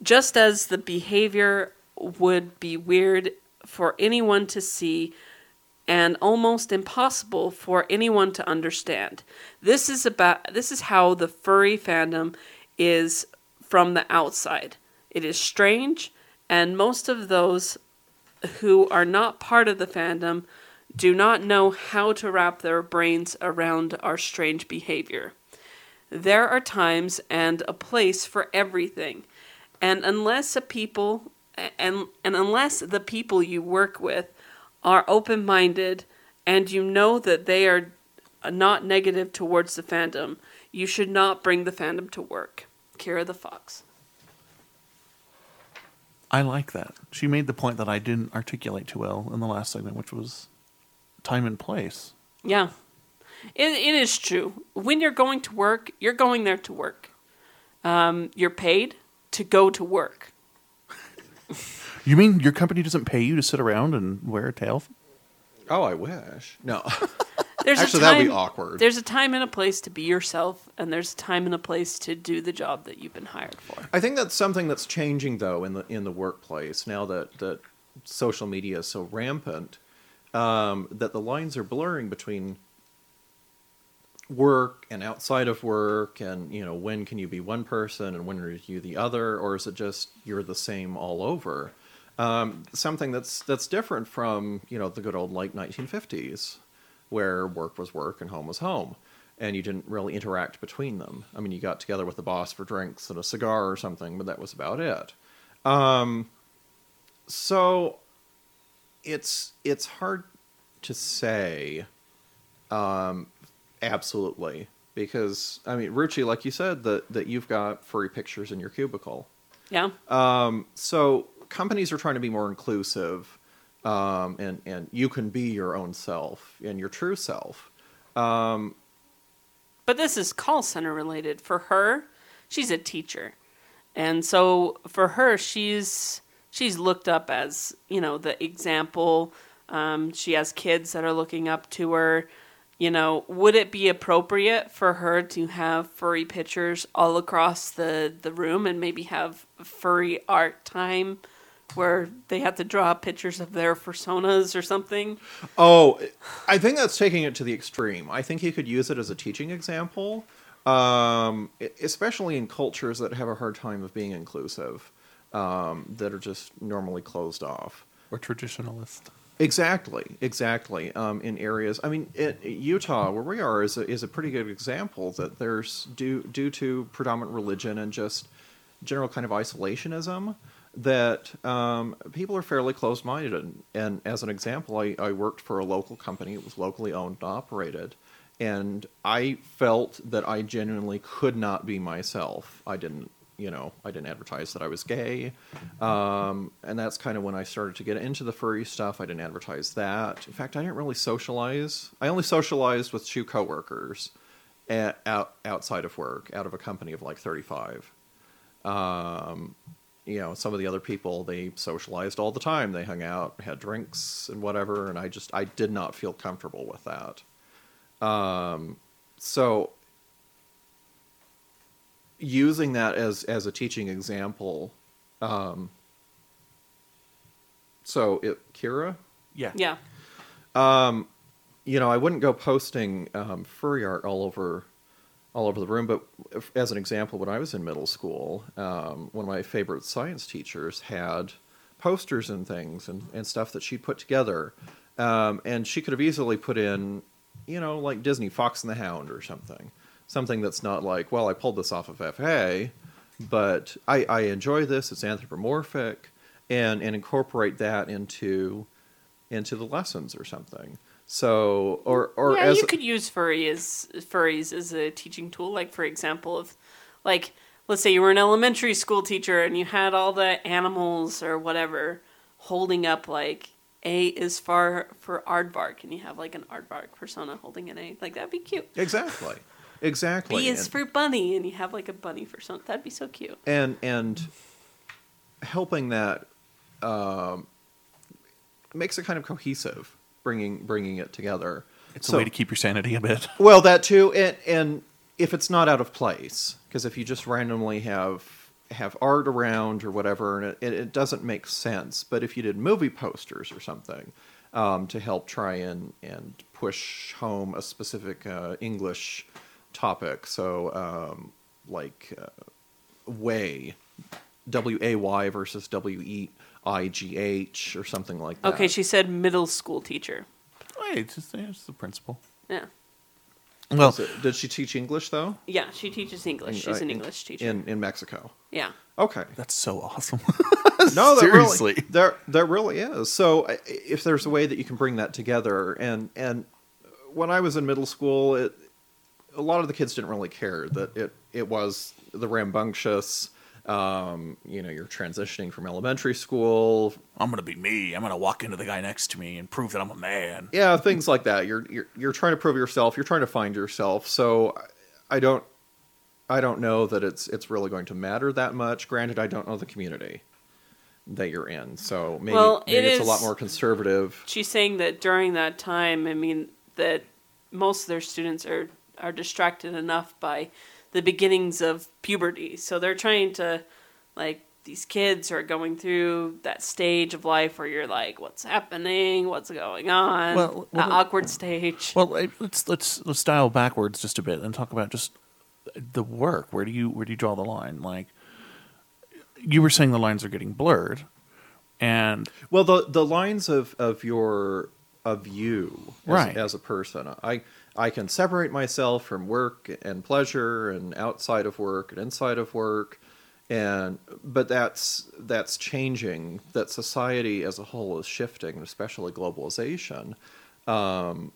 Just as the behavior would be weird for anyone to see and almost impossible for anyone to understand. This is about this is how the furry fandom is from the outside. It is strange and most of those who are not part of the fandom do not know how to wrap their brains around our strange behavior. There are times and a place for everything. And unless a people and and unless the people you work with are open-minded and you know that they are not negative towards the fandom, you should not bring the fandom to work. Kira the Fox. I like that. She made the point that I didn't articulate too well in the last segment, which was time and place. Yeah. It, it is true. When you're going to work, you're going there to work. Um, you're paid to go to work. You mean your company doesn't pay you to sit around and wear a tail? Oh, I wish. No. There's Actually, a that'd time, be awkward. There's a time and a place to be yourself, and there's a time and a place to do the job that you've been hired for. I think that's something that's changing though in the in the workplace now that that social media is so rampant um, that the lines are blurring between work and outside of work and you know when can you be one person and when are you the other or is it just you're the same all over um, something that's that's different from you know the good old like 1950s where work was work and home was home and you didn't really interact between them. I mean you got together with the boss for drinks and a cigar or something but that was about it. Um, so it's it's hard to say um, absolutely because i mean ruchi like you said that that you've got furry pictures in your cubicle. Yeah. um, so companies are trying to be more inclusive, um, and and you can be your own self and your true self. Um, But this is call center related. For her, she's a teacher. And so for her, she's she's looked up as, you know, the example. Um, she has kids that are looking up to her. You know, would it be appropriate for her to have furry pictures all across the, the room and maybe have furry art time where they have to draw pictures of their personas or something? oh, I think that's taking it to the extreme. I think you could use it as a teaching example, um, especially in cultures that have a hard time of being inclusive, um, that are just normally closed off. Or traditionalist. Exactly, exactly. Um, in areas, I mean, it, Utah, where we are, is a, is a pretty good example that there's due due to predominant religion and just general kind of isolationism that um, people are fairly closed minded. And, and as an example, I, I worked for a local company. It was locally owned and operated. And I felt that I genuinely could not be myself. I didn't, you know, I didn't advertise that I was gay. Um, and that's kind of when I started to get into the furry stuff. I didn't advertise that. In fact, I didn't really socialize. I only socialized with two coworkers at, out, outside of work, out of a company of like 35 um, you know, some of the other people they socialized all the time. They hung out, had drinks and whatever, and I just I did not feel comfortable with that. Um, so using that as as a teaching example, um, so it Kira, Yeah. Yeah. um, you know, I wouldn't go posting um, furry art all over, all over the room. But as an example, when I was in middle school, um, one of my favorite science teachers had posters and things and, and stuff that she put together, um, and she could have easily put in, you know, like Disney Fox and the Hound or something, something that's not like, well, I pulled this off of FA, but I, I enjoy this. It's anthropomorphic, and and incorporate that into into the lessons or something. So, or or yeah, as you could use furry as furries as a teaching tool. Like for example, of like let's say you were an elementary school teacher and you had all the animals or whatever holding up like A is for for aardvark, and you have like an aardvark persona holding an A. Like that'd be cute. exactly, exactly. B is and, for bunny, and you have like a bunny for something. That'd be so cute. and and helping that um, makes it kind of cohesive, bringing bringing it together. It's So- a way to keep your sanity a bit. Well, that too, and and if it's not out of place, because if you just randomly have have art around or whatever, and it, it, doesn't make sense. But if you did movie posters or something um, to help try and and push home a specific uh, English topic, so um, like uh, way, W A Y versus W E I G H or something like that. Okay, she said middle school teacher. Hey, it's just it's the principal. Yeah, Well, Was did she teach English though? yeah. She teaches English. She's Uh, an in- English teacher. in in Mexico. yeah. Okay. that's so awesome. No, there Seriously. really, there there really is. So if there's a way that you can bring that together, and and when I was in middle school, it a lot of the kids didn't really care that it it was the rambunctious. Um, you know, you're transitioning from elementary school, I'm gonna be me. I'm gonna walk into the guy next to me and prove that I'm a man. yeah, things like that. You're you're you're trying to prove yourself. You're trying to find yourself. So I don't I don't know that it's it's really going to matter that much. Granted, I don't know the community that you're in, so maybe, Well, maybe it it's a lot more conservative. she's saying that during that time, I mean, that most of their students are are distracted enough by the beginnings of puberty. So they're trying to like these kids are going through that stage of life where you're like, what's happening? What's going on? Well, That well, awkward stage. Well, let's let's let's dial backwards just a bit and talk about just the work. Where do you where do you draw the line? Like you were saying, the lines are getting blurred, and Well, the the lines of of your of you as, Right. as a person, I I can separate myself from work and pleasure and outside of work and inside of work, and but that's that's changing. That society as a whole is shifting, especially globalization. Um,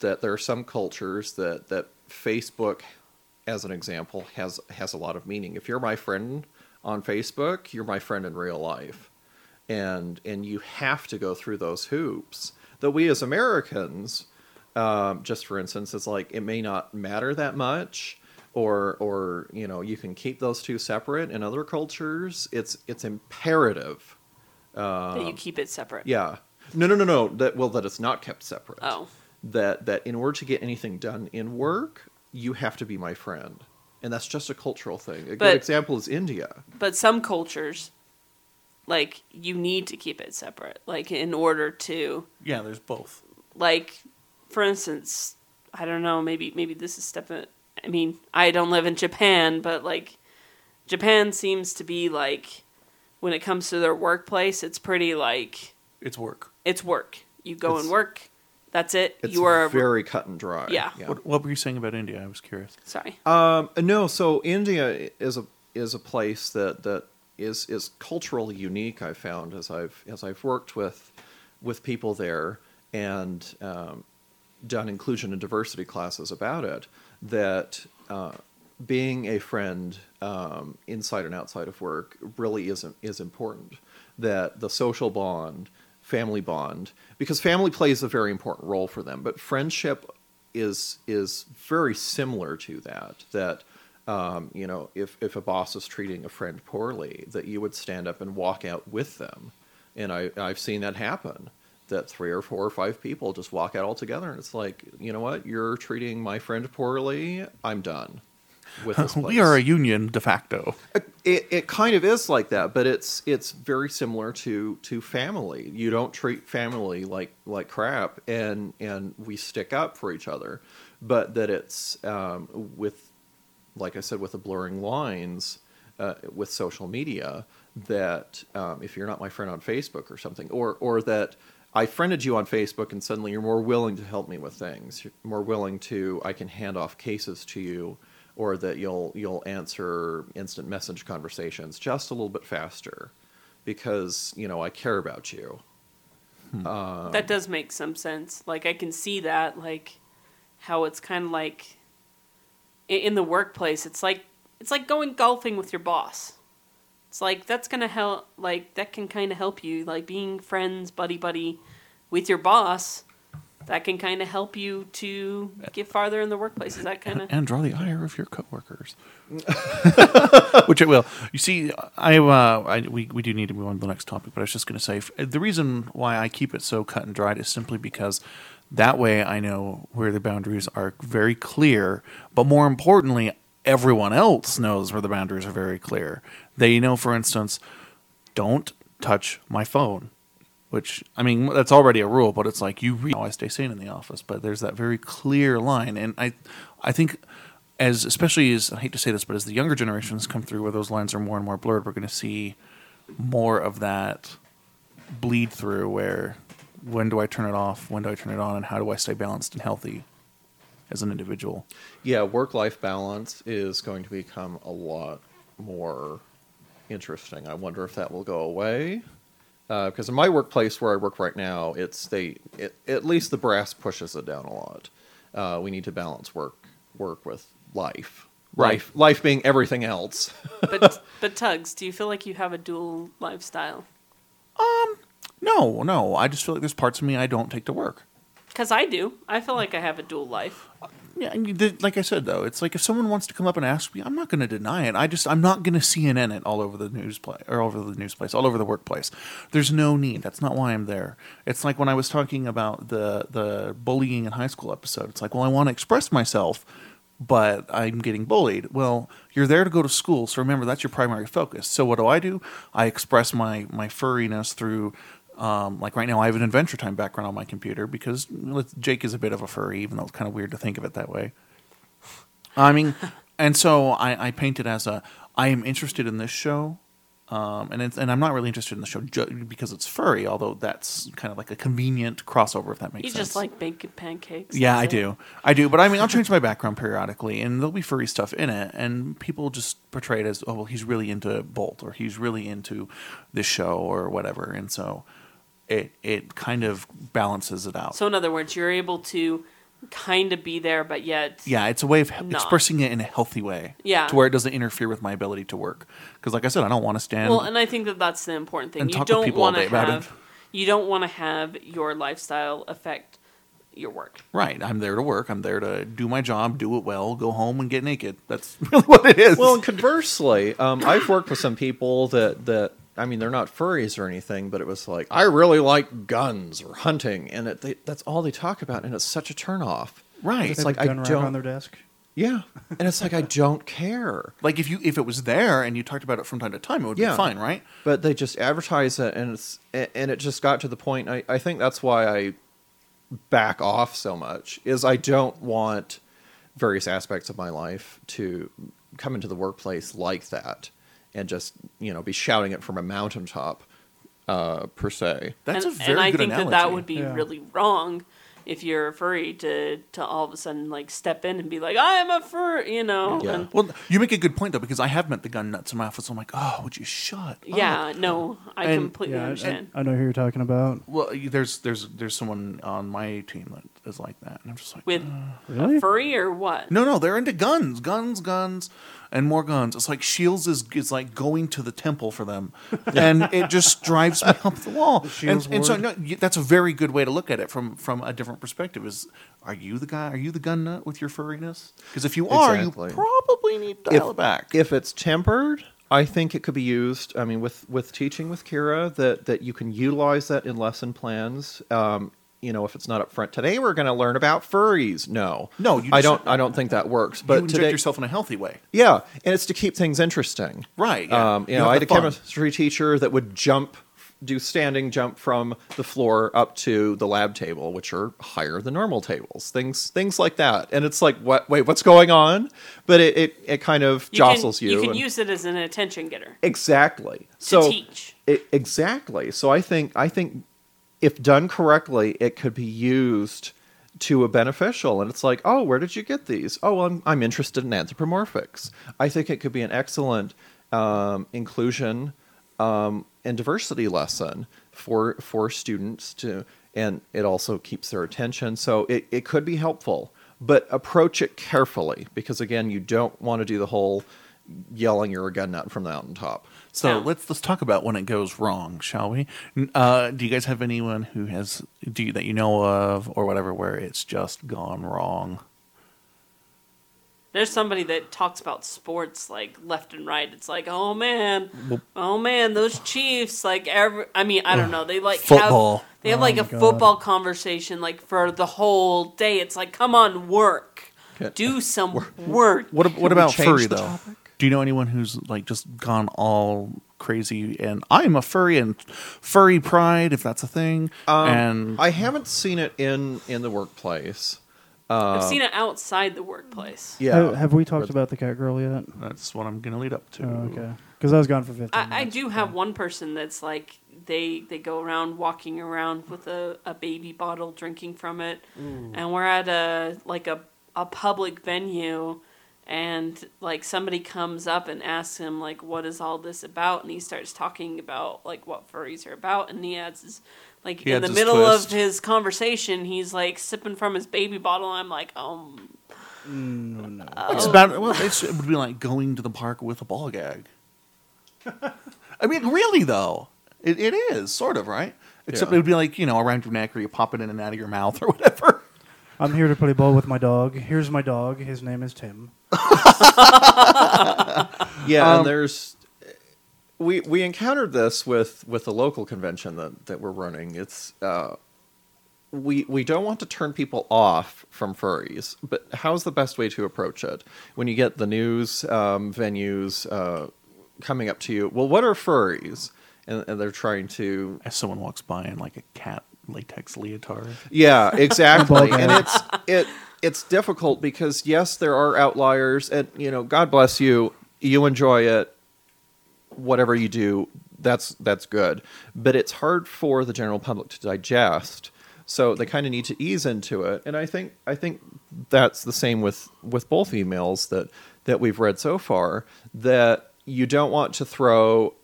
that there are some cultures that that Facebook, as an example, has has a lot of meaning. If you're my friend on Facebook, you're my friend in real life and and you have to go through those hoops that we as Americans, um, just for instance, it's like it may not matter that much, or or you know you can keep those two separate. In other cultures, it's it's imperative. that you Um, keep it separate. yeah, no, no, no, no. That well, that it's not kept separate. Oh. that that in order to get anything done in work, you have to be my friend, and that's just a cultural thing. A But- good example is India. But some cultures, like you need to keep it separate, like in order to yeah, there's both. like for instance i don't know maybe maybe this is stepping i mean i don't live in japan but like japan seems to be like when it comes to their workplace it's pretty like It's work. it's work you go It's- and work that's it It's you are a- very cut and dry. Yeah. What, what were you saying about India? I was curious. sorry Um, no, so India is a is a place that that is is culturally unique. I found as I've as I've worked with with people there and um, done inclusion and diversity classes about it. That uh, being a friend um, inside and outside of work really is is important. That the social bond, family bond, because family plays a very important role for them, but friendship is is very similar to that. That um, you know, if if a boss is treating a friend poorly, that you would stand up and walk out with them, and I I've seen that happen. That three or four or five people just walk out all together, and it's like, you know what, you're treating my friend poorly. I'm done with this. Place. we are a union de facto. It, it kind of is like that, but it's it's very similar to to family. You don't treat family like like crap, and and we stick up for each other, but that it's um, with, like I said, with the blurring lines uh, with social media. That um, if you're not my friend on Facebook or something, or or that I friended you on Facebook and suddenly you're more willing to help me with things, you're more willing to I can hand off cases to you or that you'll you'll answer instant message conversations just a little bit faster because you know I care about you. Um, that does make some sense. Like i can see that like how it's kind of like in the workplace it's like it's like going golfing with your boss it's like that's gonna help like that can kind of help you like being friends buddy buddy with your boss that can kind of help you to get farther in the workplace is that kind of and draw the ire of your coworkers, which it will. You see, I, uh, I we we do need to move on to the next topic, but I was just going to say f- the reason why I keep it so cut and dried is simply because that way I know where the boundaries are very clear, but more importantly, everyone else knows where the boundaries are very clear. They know, for instance, don't touch my phone. Which I mean, that's already a rule, but it's like you re- I stay sane in the office, but there's that very clear line, and I, I think, as especially as I hate to say this, but as the younger generations come through, where those lines are more and more blurred, we're going to see more of that bleed through. Where when do I turn it off? When do I turn it on? And how do I stay balanced and healthy as an individual? Yeah, work life balance is going to become a lot more interesting. I wonder if that will go away. Because in my workplace where I work right now, it's they it, at least the brass pushes it down a lot. Uh, we need to balance work work with life. Right. Life, life being everything else. but but tugs do you feel like you have a dual lifestyle Um, No, no. I just feel like there's parts of me I don't take to work. because i do i feel like i have a dual life Yeah, like I said though, it's like if someone wants to come up and ask me, I'm not going to deny it. I just I'm not going to CNN it all over the news play or all over the news place, all over the workplace. There's no need. That's not why I'm there. It's like when I was talking about the the bullying in high school episode. It's like, well, I want to express myself, but I'm getting bullied. Well, you're there to go to school, so remember that's your primary focus. So what do I do? I express my my furriness through. Um, like right now, I have an Adventure Time background on my computer because Jake is a bit of a furry, even though it's kind of weird to think of it that way. I mean, and so I, I paint it as a I am interested in this show, um, and it's, and I'm not really interested in the show ju- because it's furry, although that's kind of like a convenient crossover if that makes You sense. just like bacon pancakes. Yeah, I it. do. I do. But I mean, I'll change my background periodically, and there'll be furry stuff in it, and people just portray it as, oh, well, he's really into Bolt, or he's really into this show, or whatever, and so it it kind of balances it out. So in other words, you're able to kind of be there, but yet yeah, it's a way of Not. expressing it in a healthy way. Yeah. To where it doesn't interfere with my ability to work. Because, like I said, I don't want to stand. Well, and I think that that's the important thing. and You talk don't want to day about it. have you don't want to have your lifestyle affect your work. right. I'm there to work. I'm there to do my job, do it well, go home and get naked. That's really what it is. Well, and conversely, um, I've worked with some people that that I mean they're not furries or anything, but it was like I really like guns or hunting, and it, they, that's all they talk about, and it's such a turnoff. Right. It's like a I gun rack don't. on their desk. Yeah, and it's like I don't care. like if you if it was there and you talked about it from time to time, it would Yeah. be fine, right? But they just advertise it, and it's and it just got to the point. I, I think that's why I back off so much. Is I don't want various aspects of my life to come into the workplace like that, and just you know be shouting it from a mountaintop, uh, per se. That's and, a very and I good think analogy. that that would be Yeah. really wrong if you're a furry to to all of a sudden like step in and be like, I am a fur, you know. Yeah. And, Well, you make a good point though because I have met the gun nuts in my office. I'm like, oh, would you shut? yeah, up? no, I And- completely Yeah, I- understand. I, I know who you're talking about. Well, there's there's there's someone on my team that is like that, and I'm just like, With Really? furry or what? no, no, they're into guns, guns, guns, and more guns. It's like Shields is is like going to the temple for them, and it just drives me up the wall. And, and so no, that's a very good way to look at it from from a different perspective. Is are you the guy? Are you the gun nut with your furriness? Because if you are, Exactly. you probably need to dial it back. If it's tempered, I think it could be used. I mean, with with teaching with Kira, that that you can utilize that in lesson plans. Um, you know, if it's not up front today, we're going to learn about furries. No, No, you I don't. I don't think that works. But inject today, yourself in a healthy way. yeah, and it's to keep things interesting. Right, yeah. Um, you You know, I had a fun. chemistry teacher that would jump, do standing jump from the floor up to the lab table, which are higher than normal tables. Things, things like that. And it's like, what? Wait, what's going on? But it, it, it kind of You jostles can, you. You can and- use it as an attention getter exactly. to so teach. I- exactly. So I think I think if done correctly, it could be used to a beneficial. And it's like, oh, where did you get these? Oh, well, I'm I'm interested in anthropomorphics. I think it could be an excellent um, inclusion um, and diversity lesson for for students to, and it also keeps their attention. So it, it could be helpful, but approach it carefully because again, you don't want to do the whole yelling you're a gun nut from the mountaintop. So Yeah. let's let's talk about when it goes wrong, shall we? Uh, do you guys have anyone who has do you, that you know of or whatever where it's just gone wrong? There's somebody that talks about sports like left and right. It's like, oh man, oh man, those Chiefs. Like every, I mean, I don't know. They like Football. Have, they have Oh like a God. football conversation like for the whole day. It's like, come on, work, Okay. do some work. What what about change furry though? topic? Do you know anyone who's like just gone all crazy and I'm a furry and furry pride if that's a thing? Um, and I haven't seen it in in the workplace. I've seen it outside the workplace. Yeah, Have, have we talked about the cat girl yet? that's what I'm gonna lead up to. Oh, okay. Because I was gone for 15 I, I do have one person that's like they they go around walking around with a, a baby bottle drinking from it and we're at a like a, a public venue and like somebody comes up and asks him like what is all this about and he starts talking about like what furries are about and he adds his like He in the middle twist. of his conversation he's like sipping from his baby bottle and i'm like um no. It's about well, it's, it would be like going to the park with a ball gag. I mean, really though, it, it is sort of right. Except Yeah. it would be like you know around your neck or you pop it in and out of your mouth or whatever. I'm here to play ball with my dog. Here's my dog. His name is Tim. Yeah, Um, and there's we we encountered this with with the local convention that that we're running. It's uh, we we don't want to turn people off from furries, but how's the best way to approach it when you get the news um, venues uh, coming up to you? Well, what are furries? And, and they're trying to As someone walks by and like a cat latex leotard. Yeah, exactly. And it's it it's difficult because yes, there are outliers, and you know, God bless you, you enjoy it. Whatever you do, that's that's good. But it's hard for the general public to digest. So they kind of need to ease into it, and I think I think that's the same with with both emails that that we've read so far. That you don't want to throw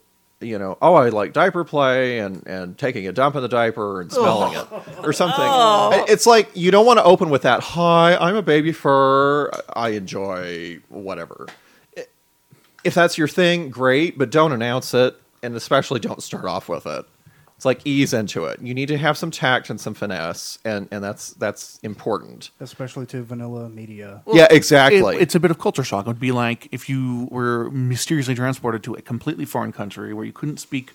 you know, oh, I like diaper play and, and taking a dump in the diaper and smelling it oh. or something. Oh. It's like you don't want to open with that, hi, I'm a baby fur. I enjoy whatever. If that's your thing, great, but don't announce it and especially don't start off with it. It's like ease into it. You need to have some tact and some finesse, and, and that's that's important. Especially to vanilla media. yeah, exactly. It- it's a bit of culture shock. It would be like if you were mysteriously transported to a completely foreign country where you couldn't speak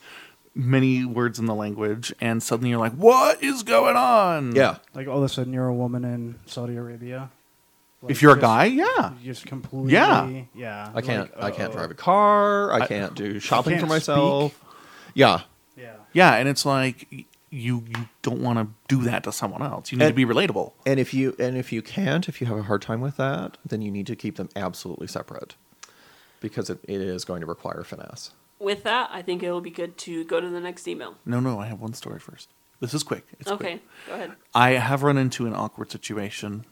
many words in the language, and suddenly you're like, "What is going on?" yeah. Like all of a sudden you're a woman in Saudi Arabia. Like, If you're a guy, yeah. Just completely. Yeah. Yeah. I can't like, I can't uh, drive a car. I, can't do shopping can't for myself. Yeah. Yeah. Yeah, and it's like you you don't want to do that to someone else. You need to be relatable. And if you and if you can't, if you have a hard time with that, then you need to keep them absolutely separate because it, it is going to require finesse. With that, I think it'll be good to go to the next email. No, no, I have one story first. This is quick. It's quick. okay, go ahead. I have run into an awkward situation.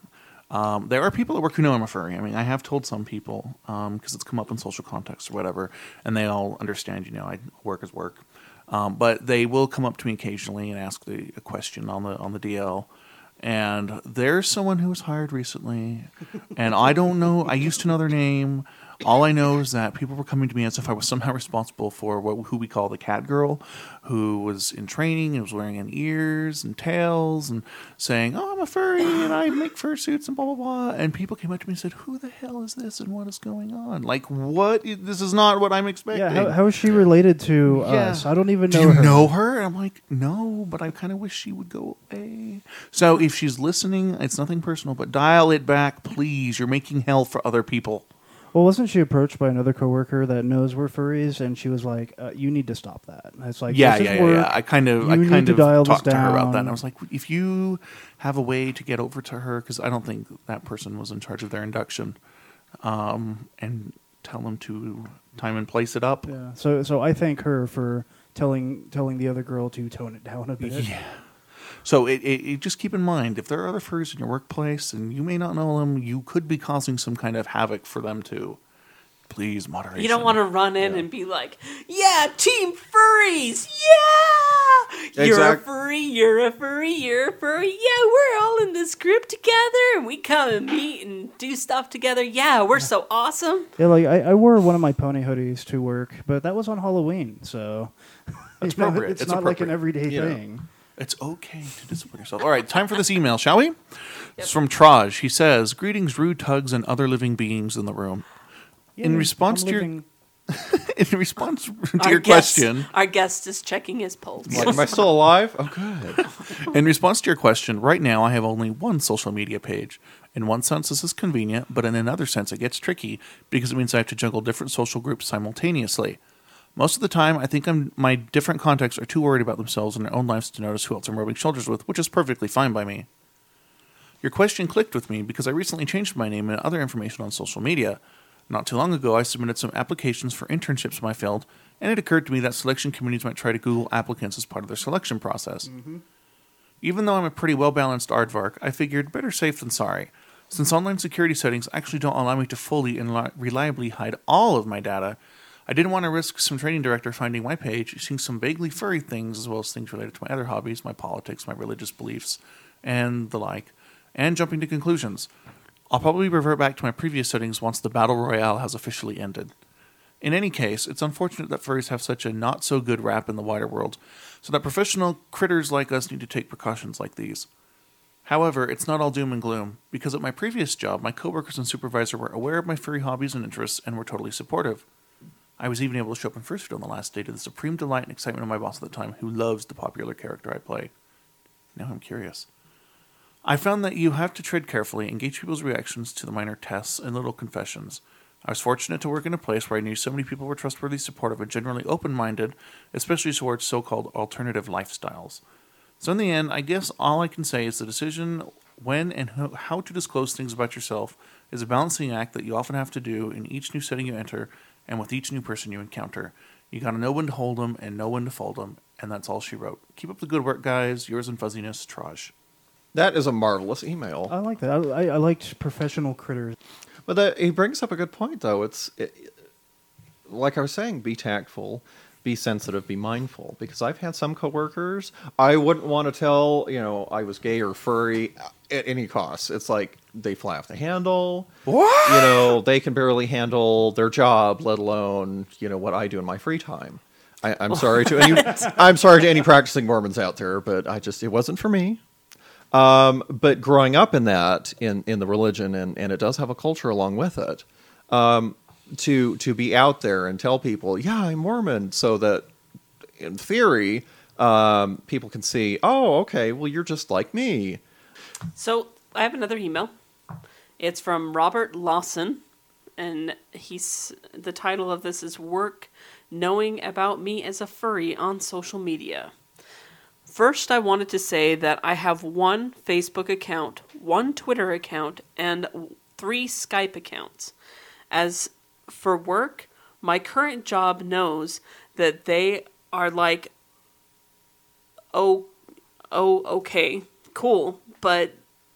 Um, there are people at work who know I'm a furry. I mean, I have told some people because it's come up in social context or whatever, and they all understand. You know, I work is work, um, but they will come up to me occasionally and ask the, a question on the on the DL. And there's someone who was hired recently, and I don't know. I used to know their name. All I know is that people were coming to me as if I was somehow responsible for what who we call the cat girl, who was in training and was wearing an ears and tails and saying, "Oh, I'm a furry and I make fursuits and blah blah blah." And people came up to me and said, "Who the hell is this and what is going on? Like, what? This is not what I'm expecting." Yeah. How, how is she related to Yeah. us? I don't even Do know you her. know her? And I'm like, no, but I kind of wish she would go away. So if she's listening, it's nothing personal, but dial it back, please. You're making hell for other people. Well, wasn't she approached by another coworker that knows we're furries, and she was like, uh, "You need to stop that." And It's like, yeah, yeah, yeah, yeah. I kind of, You I kind of talked to her about that. And I was like, if you have a way to get over to her, because I don't think that person was in charge of their induction, um, and tell them to time and place it up. Yeah. So, so I thank her for telling telling the other girl to tone it down a bit. Yeah. So it, it, it just keep in mind if there are other furries in your workplace and you may not know them, you could be causing some kind of havoc for them too. Please moderation. You don't want to run in and be like, "Yeah, team furries, yeah, you're Exact- a furry, you're a furry, you're a furry, yeah, we're all in this group together, and we come and meet and do stuff together. Yeah, we're so awesome." Yeah, like I, I wore one of my pony hoodies to work, but that was on Halloween, so That's appropriate. it's, It's not like an everyday You know. thing. It's okay to discipline yourself. All right, time for this email, shall we? It's from Traj. He says, "Greetings, rude tugs and other living beings in the room." in response I'm to your in response to Our your guest- question, our guest is checking his pulse. Like, am I still alive? Oh, good. In response to your question, right now I have only one social media page. In one sense, this is convenient, but in another sense, it gets tricky because it means I have to juggle different social groups simultaneously. Most of the time, I think I'm, my different contacts are too worried about themselves and their own lives to notice who else I'm rubbing shoulders with, which is perfectly fine by me. Your question clicked with me because I recently changed my name and other information on social media. Not too long ago, I submitted some applications for internships in my field, and it occurred to me that selection committees might try to Google applicants as part of their selection process. Mm-hmm. Even though I'm a pretty well balanced aardvark, I figured better safe than sorry. Since online security settings actually don't allow me to fully and reliably hide all of my data, I didn't want to risk some training director finding my page, seeing some vaguely furry things, as well as things related to my other hobbies, my politics, my religious beliefs, and the like, and jumping to conclusions. I'll probably revert back to my previous settings once the battle royale has officially ended. In any case, it's unfortunate that furries have such a not so good rap in the wider world, so that professional critters like us need to take precautions like these. However, it's not all doom and gloom, because at my previous job, my coworkers and supervisor were aware of my furry hobbies and interests and were totally supportive. I was even able to show up in fursuit on the last day to the supreme delight and excitement of my boss at the time, who loves the popular character I play. Now I'm curious. I found that you have to tread carefully and gauge people's reactions to the minor tests and little confessions. I was fortunate to work in a place where I knew so many people were trustworthy, supportive, and generally open minded, especially towards so called alternative lifestyles. So, in the end, I guess all I can say is the decision when and how to disclose things about yourself is a balancing act that you often have to do in each new setting you enter and with each new person you encounter. You gotta know when to hold them and know when to fold them, and that's all she wrote. Keep up the good work, guys. Yours in fuzziness, Traj. That is a marvelous email. I like that. I, I, I liked professional critters. But that, he brings up a good point, though. It's it, like I was saying, be tactful, be sensitive, be mindful. Because I've had some coworkers, I wouldn't want to tell, you know, I was gay or furry at any cost. It's like they fly off the handle. What? You know, they can barely handle their job, let alone you know what I do in my free time. I, I'm sorry to any. I'm sorry to any practicing Mormons out there, but I just it wasn't for me. Um, but growing up in that, in, in the religion, and, and it does have a culture along with it, um, to to be out there and tell people, yeah, I'm Mormon, so that in theory, um, people can see, oh, okay, well, you're just like me. So I have another email. It's from Robert Lawson, and he's the title of this is "Work Knowing About Me as a Furry on Social Media." First, I wanted to say that I have one Facebook account, one Twitter account, and three Skype accounts. As for work, my current job knows that they are like, oh, oh, okay, cool. But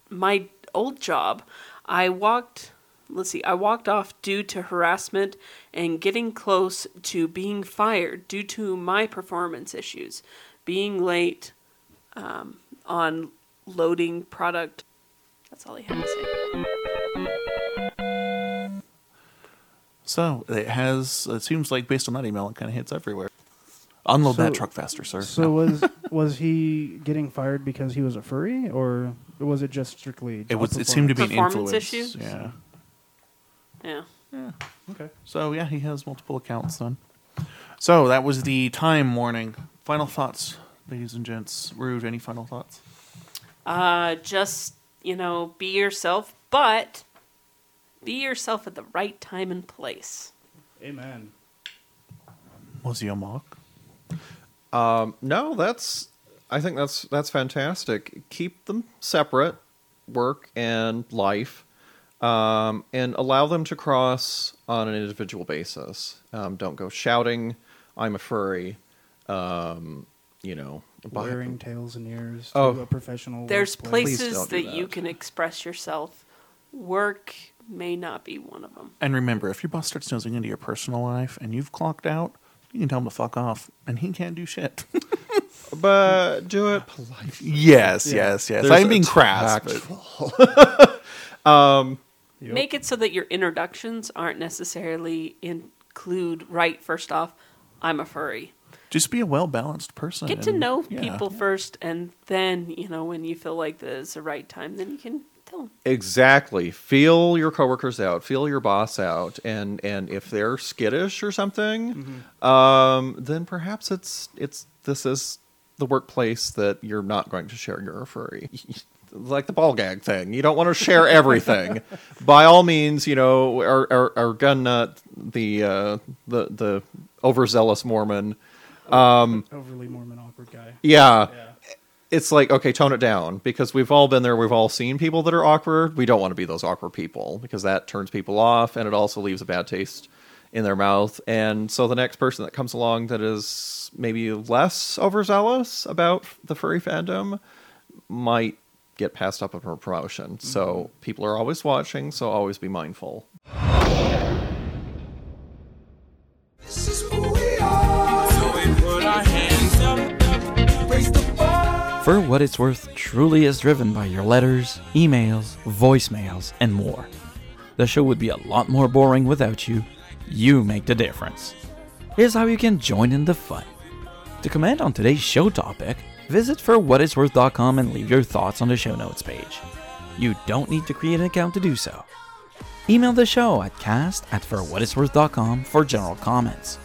my old job, I walked, let's see, I walked off due to harassment and getting close to being fired due to my performance issues, being late um, on loading product. That's all he had to say. So it has. It seems like based on that email, it kind of hits everywhere. Unload that truck faster, sir. So No. was was he getting fired because he was a furry, or was it just strictly? it job was. It seemed to be an Performance influence. issue? Yeah. Yeah. Yeah. Okay. So yeah, he has multiple accounts then. So that was the time warning. Final thoughts, ladies and gents. Rue. Any final thoughts? Uh, just, you know, be yourself, but be yourself at the right time and place. Amen. Was he a mock? Um, no, that's. I think that's that's fantastic. Keep them separate, work and life, um, and allow them to cross on an individual basis. Um, don't go shouting, "I'm a furry." Um, you know, by- Wearing tails and ears to Oh. a professional. There's workplace. places don't that, you can express yourself. Work may not be one of them. And remember, if your boss starts nosing into your personal life and you've clocked out, you can tell him to fuck off, and he can't do shit. but do it politely. yes, yes, yes. There's I'm a being crass. but- um, Yep. Make it so that your introductions aren't necessarily include right first off, I'm a furry. Just be a well balanced person. Get to and- know yeah. people first, and then you know when you feel like there's the right time, then you can tell them. Exactly. Feel your coworkers out. Feel your boss out, and and if they're skittish or something, um, then perhaps it's it's this is the workplace that you're not going to share your furry. Like the ball gag thing, you don't want to share everything. By all means, you know, our our, our gun nut, the uh, the the overzealous Mormon. Um, Overly Mormon awkward guy. yeah. It's like, okay, tone it down because we've all been there. We've all seen people that are awkward. We don't want to be those awkward people because that turns people off and it also leaves a bad taste in their mouth. And so the next person that comes along that is maybe less overzealous about the furry fandom might get passed up for promotion. Mm-hmm. So people are always watching, so always be mindful. This is who we are. So we put our hands up, raise the bar. For What It's Worth truly is driven by your letters, emails, voicemails, and more. The show would be a lot more boring without you. You make the difference. Here's how you can join in the fun. To comment on today's show topic, visit forwhatitsworth.com and leave your thoughts on the show notes page. You don't need to create an account to do so. Email the show at cast at forwhatitsworth.com for general comments.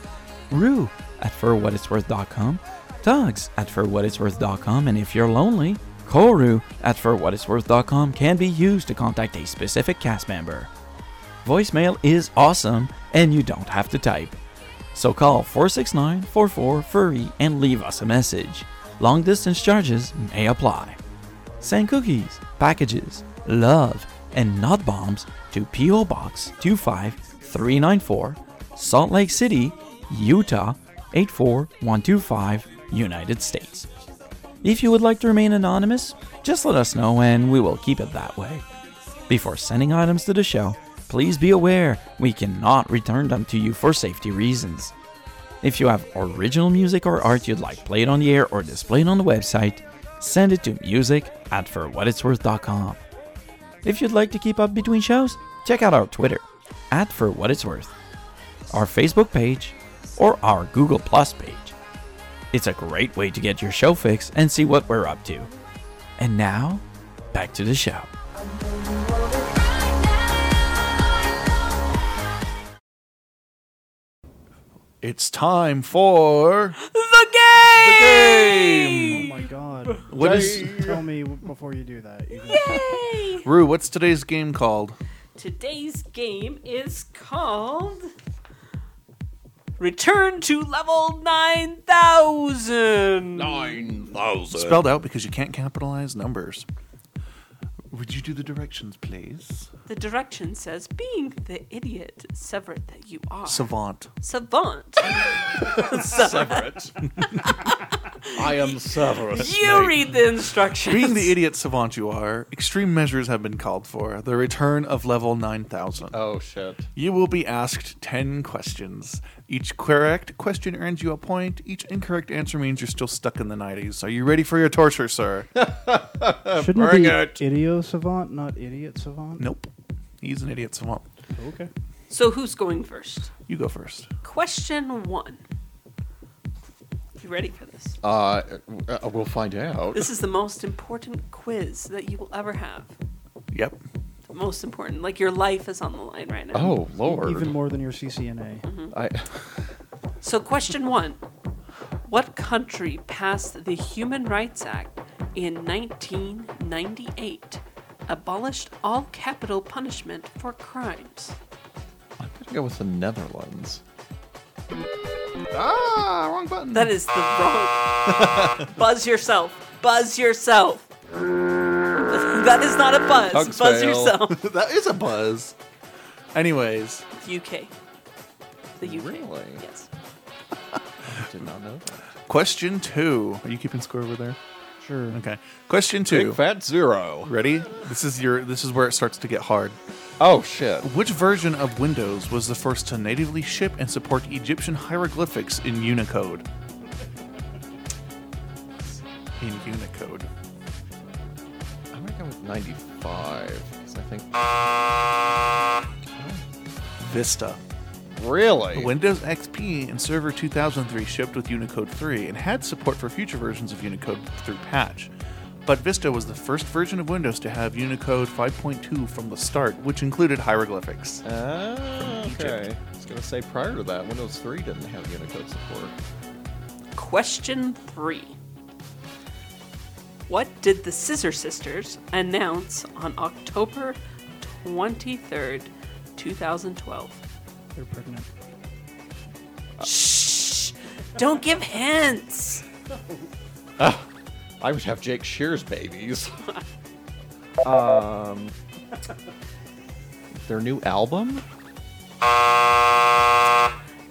Rue at forwhatitsworth.com, Tugs at forwhatitsworth.com, and if you're lonely, Koru at forwhatisworth.com can be used to contact a specific cast member. Voicemail is awesome and you don't have to type. So call 469 44 Furry and leave us a message. Long distance charges may apply. Send cookies, packages, love, and not bombs to P.O. Box 25394, Salt Lake City, Utah 84125, United States. If you would like to remain anonymous, just let us know and we will keep it that way. Before sending items to the show, please be aware we cannot return them to you for safety reasons. If you have original music or art you'd like played on the air or displayed on the website, send it to music at forwhatitsworth.com. If you'd like to keep up between shows, check out our Twitter at For What It's Worth, our Facebook page, or our Google Plus page. It's a great way to get your show fix and see what we're up to. And now, back to the show. It's time for The game. the game! game. Oh my god. What is Tell me before you do that. You can- Yay! Rue? What's today's game called? Today's game is called Return to Level 9000. Nine thousand. Spelled out because you can't capitalize numbers. Would you do the directions, please? The direction says, being the idiot Severett that you are. Savant. Savant. Severett. I am Severus. you Snape. read the instructions. Being the idiot savant you are, extreme measures have been called for. The return of level 9000. Oh shit. You will be asked 10 questions. Each correct question earns you a point. Each incorrect answer means you're still stuck in the 90s. Are you ready for your torture, sir? Shouldn't Bring it be it. idiot savant, not idiot savant? nope. He's an idiot savant. Okay. So who's going first? You go first. Question one. You ready for this? Uh, uh, we'll find out. This is the most important quiz that you will ever have. Yep. The most important. Like your life is on the line right now. Oh lord. Even more than your CCNA. I. So, question one What country passed the Human Rights Act in 1998, abolished all capital punishment for crimes? I'm gonna go with the Netherlands. Ah, wrong button. That is the wrong. buzz yourself. Buzz yourself. that is not a buzz. Hugs buzz fail. yourself. that is a buzz. Anyways, UK. The UK. Really? Yes. I did not know that. question two. Are you keeping score over there? Sure. Okay. Question two. Big fat zero. Ready? This is your. This is where it starts to get hard. Oh shit. Which version of Windows was the first to natively ship and support Egyptian hieroglyphics in Unicode? In Unicode. I'm gonna go with 95 because I think. Vista. Really? Windows XP and Server 2003 shipped with Unicode 3 and had support for future versions of Unicode through patch. But Vista was the first version of Windows to have Unicode 5.2 from the start, which included hieroglyphics. Ah, Egypt. okay. I was gonna say prior to that, Windows 3 didn't have Unicode support. Question three. What did the Scissor Sisters announce on October 23rd, 2012? They're pregnant. Shh! Don't give hints! I would have Jake Shears babies. um, their new album?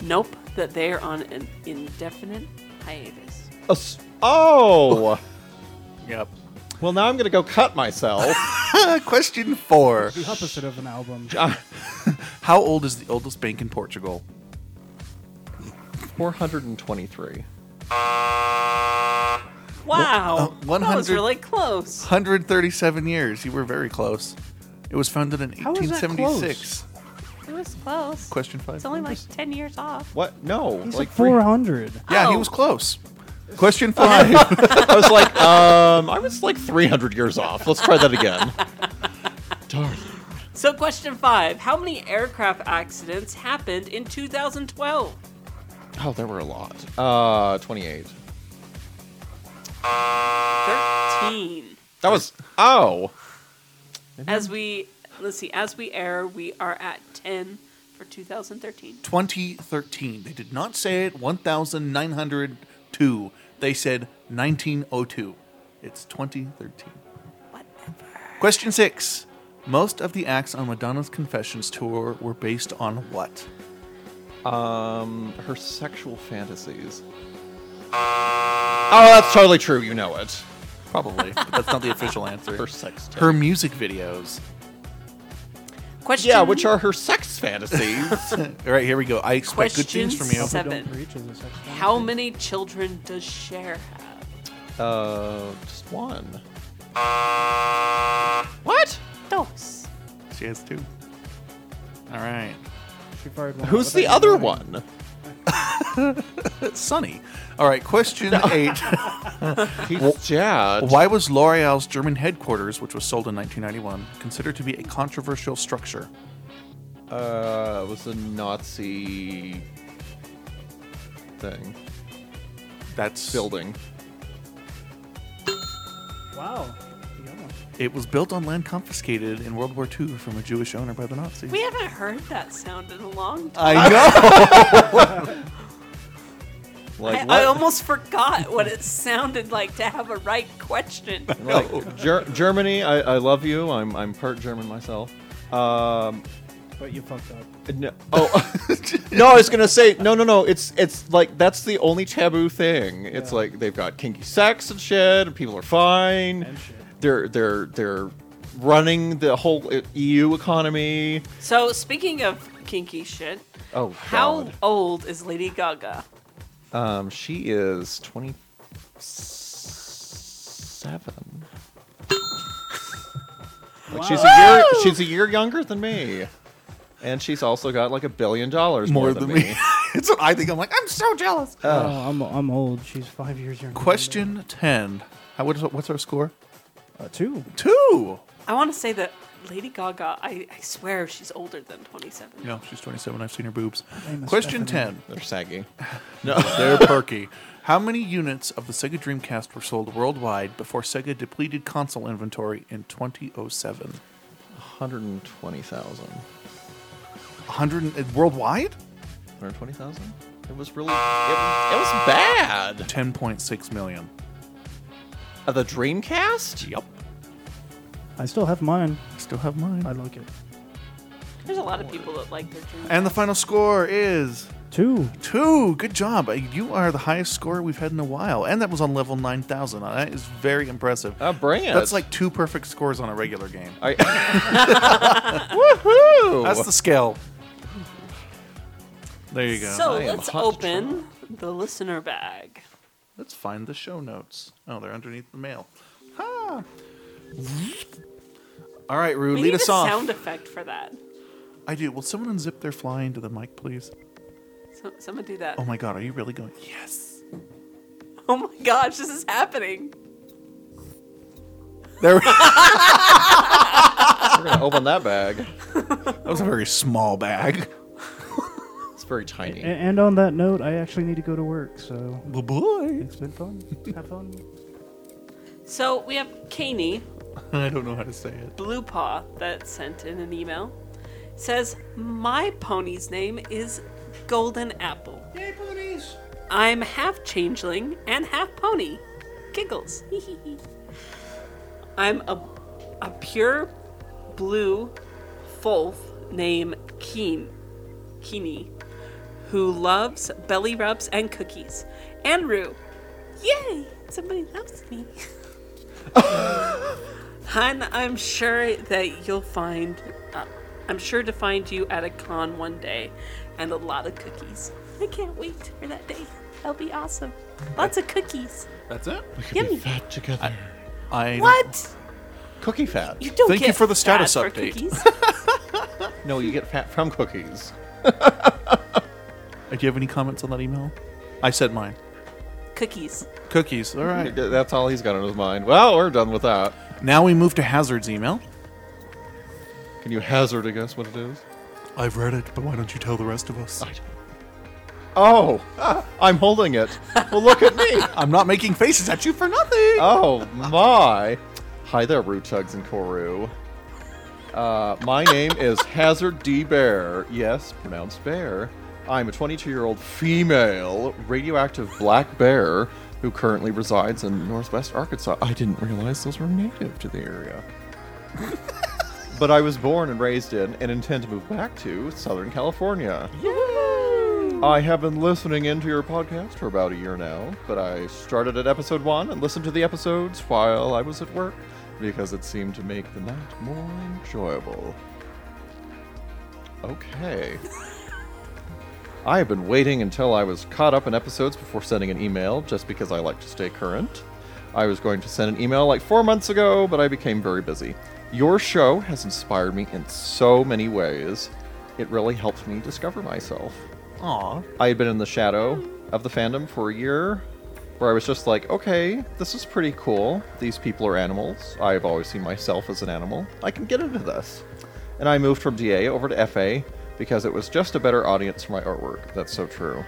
Nope, that they're on an indefinite hiatus. A s- oh! Yep. Well, now I'm gonna go cut myself. Question four. The opposite of an album. How old is the oldest bank in Portugal? 423. Wow! uh, that was 100 really close. 137 years. You were very close. It was founded in How is that 1876. It was close. Question five. It's only like 10 years off. What? No. He's like like 400. Yeah, he Oh. was close. Question five. I was like, um, I was like 300 years off. Let's try that again. Darn. So, question five How many aircraft accidents happened in 2012? Oh, there were a lot. Uh, 28. 13. That was. Oh. As we, let's see, as we air, we are at 10 for 2013. 2013. They did not say it 1902. They said 1902. It's 2013. Whatever. Question six. Most of the acts on Madonna's Confessions tour were based on what? Um, her sexual fantasies. Oh, that's totally true. You know it. Probably, but that's not the official answer. Her sex. tape. Her music videos. Question Yeah, which are her sex fantasies. All right, here we go. I expect good Question things from you. seven. Preach is a sex How many children does Cher have? uh, just one. What? Dos. She has two. All right. She fired one Who's out the other knowing. one? Sunny. All right, question eight. He's Jad. Why was L'Oreal's German headquarters, which was sold in 1991, considered to be a controversial structure? Uh, it was a Nazi thing. That's Building. Wow. You got one. It was built on land confiscated in World War II from a Jewish owner by the Nazis. We haven't heard that sound in a long time. I know. Like, I, what? I almost forgot what it sounded like to have a right question. like Ger- Germany, I, I love you. I'm I'm part German myself. Um, But you fucked up. no, oh, no, I was gonna say no, no, no. It's it's like that's the only taboo thing. It's Yeah. like they've got kinky sex and shit, and people are fine. And shit. They're they're they're running the whole uh, EU economy. So, speaking of kinky shit, Oh, how God. old is Lady Gaga? Um, she is twenty seven. Like she's a year she's a year younger than me. And she's also got like a billion dollars more, More than, than me. me. it's what I think. I'm like, I'm so jealous. Oh, I'm, I'm old. She's five years younger. than me. Question 10. How, what is, what's our score? Uh, two. Two. I want to say that Lady Gaga, I, I swear she's older than 27. No, she's 27. I've seen her boobs. name is Question Stephanie. 10. They're saggy. No, they're perky. How many units of the Sega Dreamcast were sold worldwide before Sega depleted console inventory in 2007? 120,000. 100 and- uh, worldwide? 120,000? It was really. It, was- it was bad. 10.6 million. Uh, the Dreamcast? Yep. I still have mine. Still have mine. I like it. There's a lot of people that like their dream. And the final score is Two. two. Good job. Uh, You are the highest score we've had in a while. And that was on level 9,000. Uh, That is very impressive. Uh, bring it. That's like two perfect scores on a regular game. I, Woohoo! That's the scale. There you go. So I am let's hot to open the listener bag. Let's find the show notes. Oh, they're underneath the mail. Ha! All right, Rue, We lead need us a off. sound effect for that. I do. Will someone unzip their fly into the mic, please? So, someone do that. Oh my god, are you really going? Yes. Oh my gosh, this is happening. There. we- We're gonna open that bag. that was a very small bag. It's very tiny. A- and on that note, I actually need to go to work, so Well, boy. it's been fun. have fun. So we have Caney, I don't know how to say it. Blue Paw, that sent in an email. Says, My pony's name is Golden Apple. Yay, ponies! I'm half changeling and half pony. Giggles. I'm a, a pure blue Fulf named Keen, Keeny, who loves belly rubs and cookies. And Rue. Yay! Somebody loves me. and I'm sure that you'll find, uh, I'm sure to find you at a con one day and a lot of cookies. I can't wait for that day. That'll be awesome. Lots of cookies. That's it. Yummy. Fat together. I What? Cookie fat. You don't Thank you for the status fat for update. cookies. No, you get fat from cookies. Uh, Do you have any comments on that email? I said mine. cookies. Cookies. All right. That's all he's got on his mind. Well, we're done with that. Now we move to Hazard's email. Can you hazard a guess what it is? I've read it, but why don't you tell the rest of us? Oh, I'm holding it. Well, look at me. I'm not making faces at you for nothing. Oh my! Hi there, Root Tugs and Koru. Uh, my name is Hazard D. Bear. Yes, pronounced bear. I'm a 22 year old female radioactive black bear who currently resides in northwest Arkansas. I didn't realize those were native to the area. but I was born and raised in and intend to move back to Southern California. I have been listening into your podcast for about a year now, but I started at episode one and listened to the episodes while I was at work because it seemed to make the night more enjoyable. Okay. I have been waiting until I was caught up in episodes before sending an email just because I like to stay current. I was going to send an email like four months ago, but I became very busy. Your show has inspired me in so many ways. It really helped me discover myself. Aw. I had been in the shadow of the fandom for a year, where I was just like, okay, this is pretty cool. These people are animals. I've always seen myself as an animal. I can get into this. And I moved from DA over to FA because it was just a better audience for my artwork. That's so true.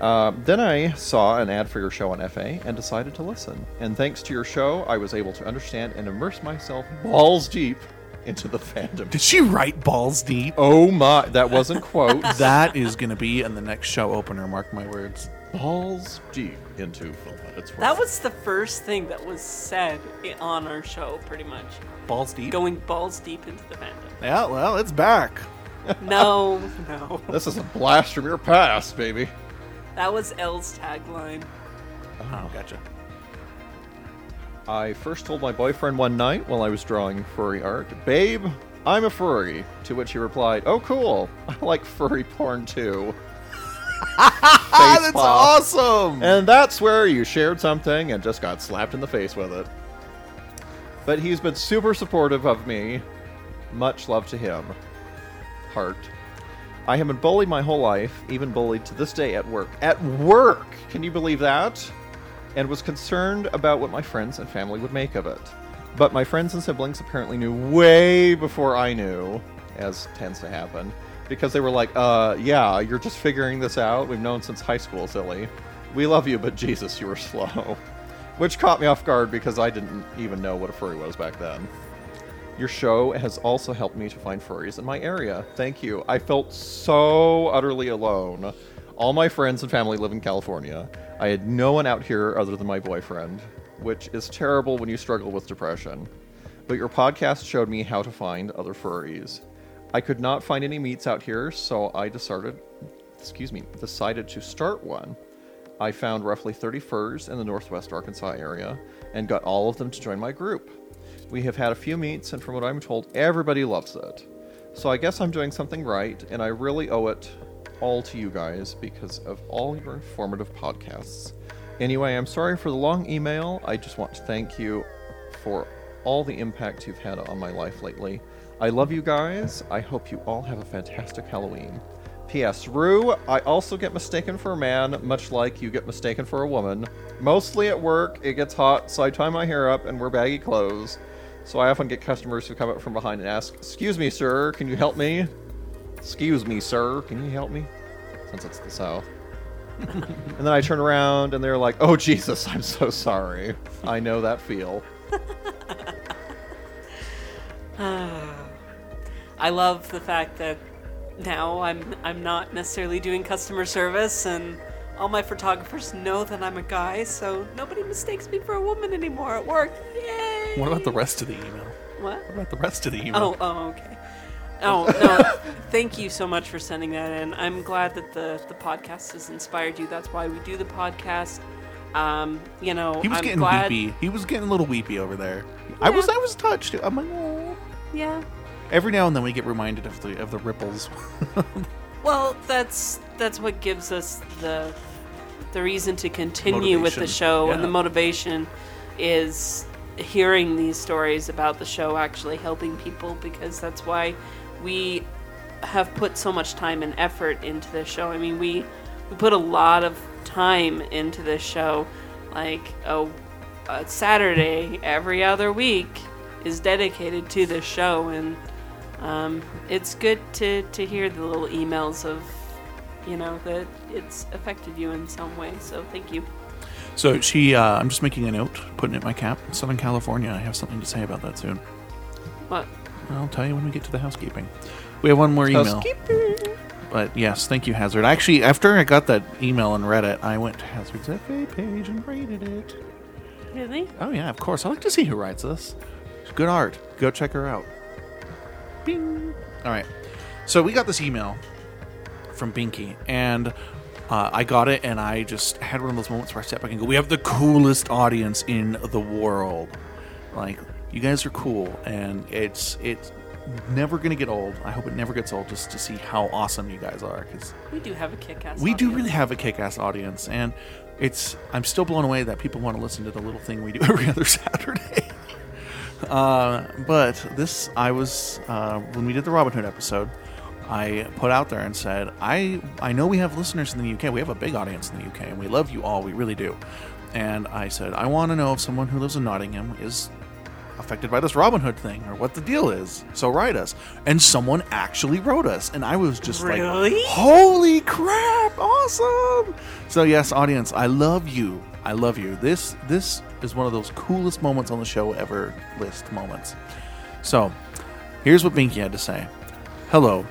Uh, then I saw an ad for your show on FA and decided to listen. And thanks to your show, I was able to understand and immerse myself balls deep into the fandom. Did she write balls deep? Oh my, that wasn't quote. that is going to be in the next show opener. Mark my words. balls deep into film at That was the first thing that was said on our show, pretty much. Balls deep. Going balls deep into the fandom. Yeah, well, it's back. No, no. This is a blast from your past, baby. That was L's tagline. Oh, gotcha. I first told my boyfriend one night while I was drawing furry art, Babe, I'm a furry. To which he replied, Oh, cool. I like furry porn too. That's awesome. And that's where you shared something and just got slapped in the face with it. But he's been super supportive of me. Much love to him. Heart. I have been bullied my whole life, even bullied to this day at work. At work! Can you believe that? And was concerned about what my friends and family would make of it. But my friends and siblings apparently knew way before I knew, as tends to happen, because they were like, uh, yeah, you're just figuring this out. We've known since high school, silly. We love you, but Jesus, you were slow. Which caught me off guard because I didn't even know what a furry was back then. Your show has also helped me to find furries in my area. Thank you. I felt so utterly alone. All my friends and family live in California. I had no one out here other than my boyfriend, which is terrible when you struggle with depression. But your podcast showed me how to find other furries. I could not find any meets out here, so I decided, excuse me, decided to start one. I found roughly 30 furs in the northwest Arkansas area and got all of them to join my group. We have had a few meets, and from what I'm told, everybody loves it. So I guess I'm doing something right, and I really owe it all to you guys because of all your informative podcasts. Anyway, I'm sorry for the long email. I just want to thank you for all the impact you've had on my life lately. I love you guys. I hope you all have a fantastic Halloween. P.S. Rue, I also get mistaken for a man, much like you get mistaken for a woman. Mostly at work, it gets hot, so I tie my hair up and wear baggy clothes. So I often get customers who come up from behind and ask, Excuse me, sir, can you help me? Excuse me, sir, can you help me? Since it's the South. and then I turn around and they're like, Oh, Jesus, I'm so sorry. I know that feel. I love the fact that now I'm I'm not necessarily doing customer service and all my photographers know that I'm a guy, so nobody mistakes me for a woman anymore at work. Yay! What about the rest of the email? What? What about the rest of the email? Oh, oh, okay. Oh no! Thank you so much for sending that in. I'm glad that the the podcast has inspired you. That's why we do the podcast. Um, you know, he was I'm getting glad. weepy. He was getting a little weepy over there. I was I was touched. I'm like, oh. Yeah. Every now and then we get reminded of the of the ripples. Well, that's that's what gives us the the reason to continue with the Motivation, show and the motivation is hearing these stories about the show actually helping people because that's why we have put so much time and effort into this show. I mean, we we put a lot of time into this show like a, a Saturday every other week is dedicated to this show, and um, it's good to to hear the little emails of you know that it's affected you in some way. So thank you. So she, uh, I'm just making a note, putting it in my cap. Southern California. I have something to say about that soon. What? I'll tell you when we get to the housekeeping. We have one more email. Housekeeping. But yes, thank you, Hazard. Actually, after I got that email and read it, I went to Hazard's FA page and rated it. Really? Oh yeah, of course. I like to see who writes this. It's good art. Go check her out. Bing. All right. So we got this email from Binky, and uh, I got it, and I just had one of those moments where I step back and go, "We have the coolest audience in the world. Like, you guys are cool, and it's it's never gonna get old. I hope it never gets old, just to see how awesome you guys are, because We do have a kick-ass. we do audience. really have a kick-ass audience, and it's I'm still blown away that people want to listen to the little thing we do every other Saturday. uh, but this, I was uh, when we did the Robin Hood episode, I put out there and said, I I know we have listeners in the UK. We have a big audience in the UK, and we love you all. We really do. And I said, I want to know if someone who lives in Nottingham is affected by this Robin Hood thing or what the deal is. So write us. And someone actually wrote us. And I was just Really? like, holy crap, awesome. So yes, audience, I love you. I love you. This this is one of those coolest moments on the show ever list moments. So here's what Binky had to say. Hello.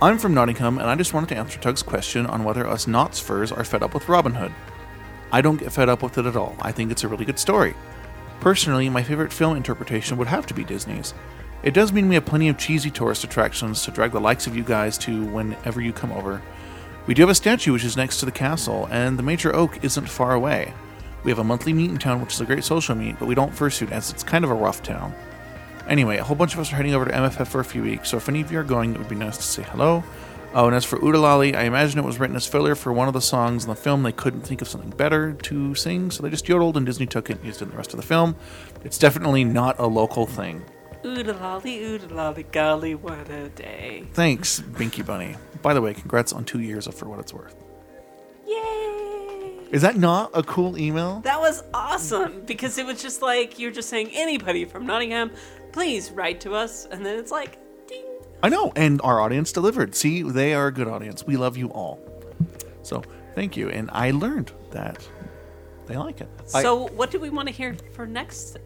I'm from Nottingham, and I just wanted to answer Tug's question on whether us Notts furs are fed up with Robin Hood. I don't get fed up with it at all. I think it's a really good story. Personally, my favorite film interpretation would have to be Disney's. It does mean we have plenty of cheesy tourist attractions to drag the likes of you guys to whenever you come over. We do have a statue which is next to the castle, and the major oak isn't far away. We have a monthly meet in town, which is a great social meet, but we don't fursuit as it's kind of a rough town. Anyway, a whole bunch of us are heading over to MFF for a few weeks, so if any of you are going, it would be nice to say hello. Oh, and as for Udalali, I imagine it was written as filler for one of the songs in the film. They couldn't think of something better to sing, so they just yodeled and Disney took it and used it in the rest of the film. It's definitely not a local thing. Oodalali, oodalali, golly, what a day. Thanks, Binky Bunny. By the way, congrats on two years of For What It's Worth. Yay! Is that not a cool email? That was awesome because it was just like you're just saying anybody from Nottingham, please write to us, and then it's like, ding. I know, and our audience delivered. See, they are a good audience. We love you all. So, thank you. And I learned that they like it. So, what do we want to hear for next?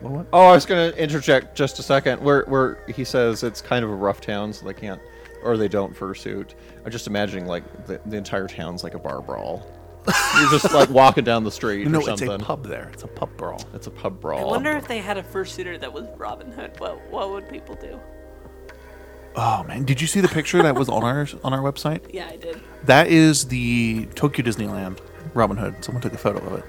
Well, what? Oh, I was going to interject just a second. Where where he says it's kind of a rough town, so they can't or they don't fursuit. I'm just imagining like the, the entire town's like a bar brawl. You're just like walking down the street No, or it's something. a pub there. It's a pub brawl. It's a pub brawl. I wonder if they had a fursuiter that was Robin Hood. What what would people do? Oh man, did you see the picture that was on our on our website? Yeah, I did. That is the Tokyo Disneyland Robin Hood. Someone took a photo of it.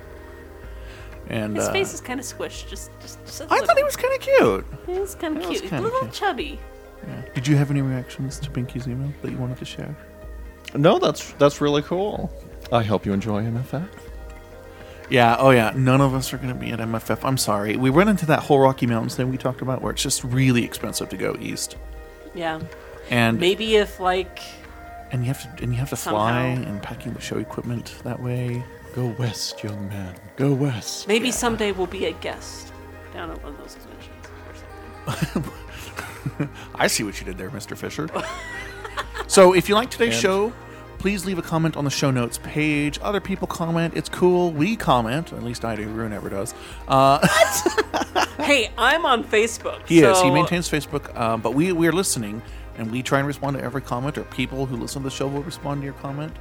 And His uh, face is kind of squished. Just just. just a I thought he was kind of cute. He was kind of cute. kinda a little cute. chubby. Yeah. Did you have any reactions to Binky's email that you wanted to share? No, that's that's really cool. I hope you enjoy MFF. Yeah, oh yeah, none of us are going to be at MFF. I'm sorry. We run into that whole Rocky Mountains thing we talked about where it's just really expensive to go east. Yeah. And Maybe if like and you have to and you have to fly and packing the show equipment that way. Go west, young man. Go west. maybe someday we'll be a guest down at one of those conventions or something. I see what you did there, Mr. Fisher. so, if you like today's And- show, please leave a comment on the show notes page. Other people comment. It's cool. We comment. At least I do. Rue never does. Uh, hey, I'm on Facebook. he is. He maintains Facebook. Um, but we we are listening, and we try and respond to every comment. Or people who listen to the show will respond to your comment.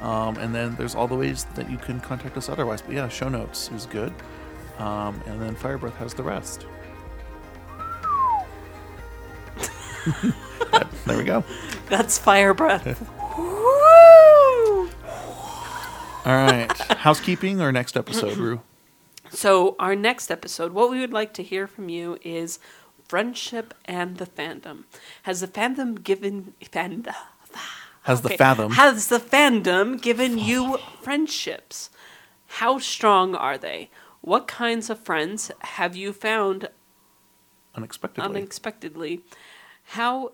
Um, and then there's all the ways that you can contact us otherwise. But yeah, show notes is good. Um, and then Fire Breath has the rest. there we go. That's fire breath. All right. Housekeeping or next episode, Rue? So, our next episode, what we would like to hear from you is friendship and the fandom. Has the fandom given fandom? Has the fathom? Has the fandom given you friendships? How strong are they? What kinds of friends have you found unexpectedly. unexpectedly? How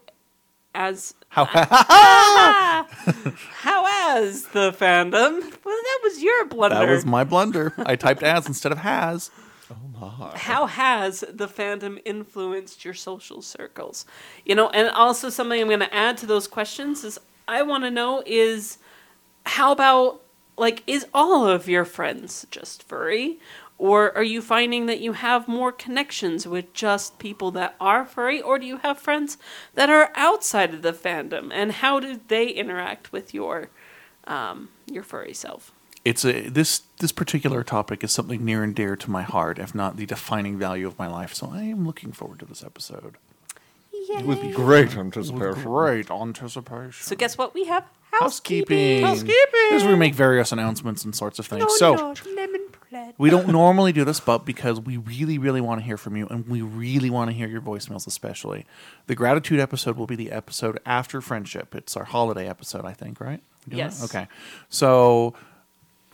as How? Uh, how as the fandom? Well, that was your blunder. That was my blunder. I typed as instead of has. Oh my. How has the fandom influenced your social circles? You know, and also something I'm going to add to those questions is I want to know is how about like is all of your friends just furry or are you finding that you have more connections with just people that are furry or do you have friends that are outside of the fandom and how do they interact with your um, your furry self? It's a this this particular topic is something near and dear to my heart, if not the defining value of my life. So I am looking forward to this episode. With great With anticipation. great anticipation. So guess what we have? Housekeeping. Housekeeping. Here's where we make various announcements and sorts of things. so we don't normally do this, but because we really, really want to hear from you, and we really want to hear your voicemails, especially the gratitude episode will be the episode after friendship. It's our holiday episode, I think, right? Doing that? Yes. Okay. So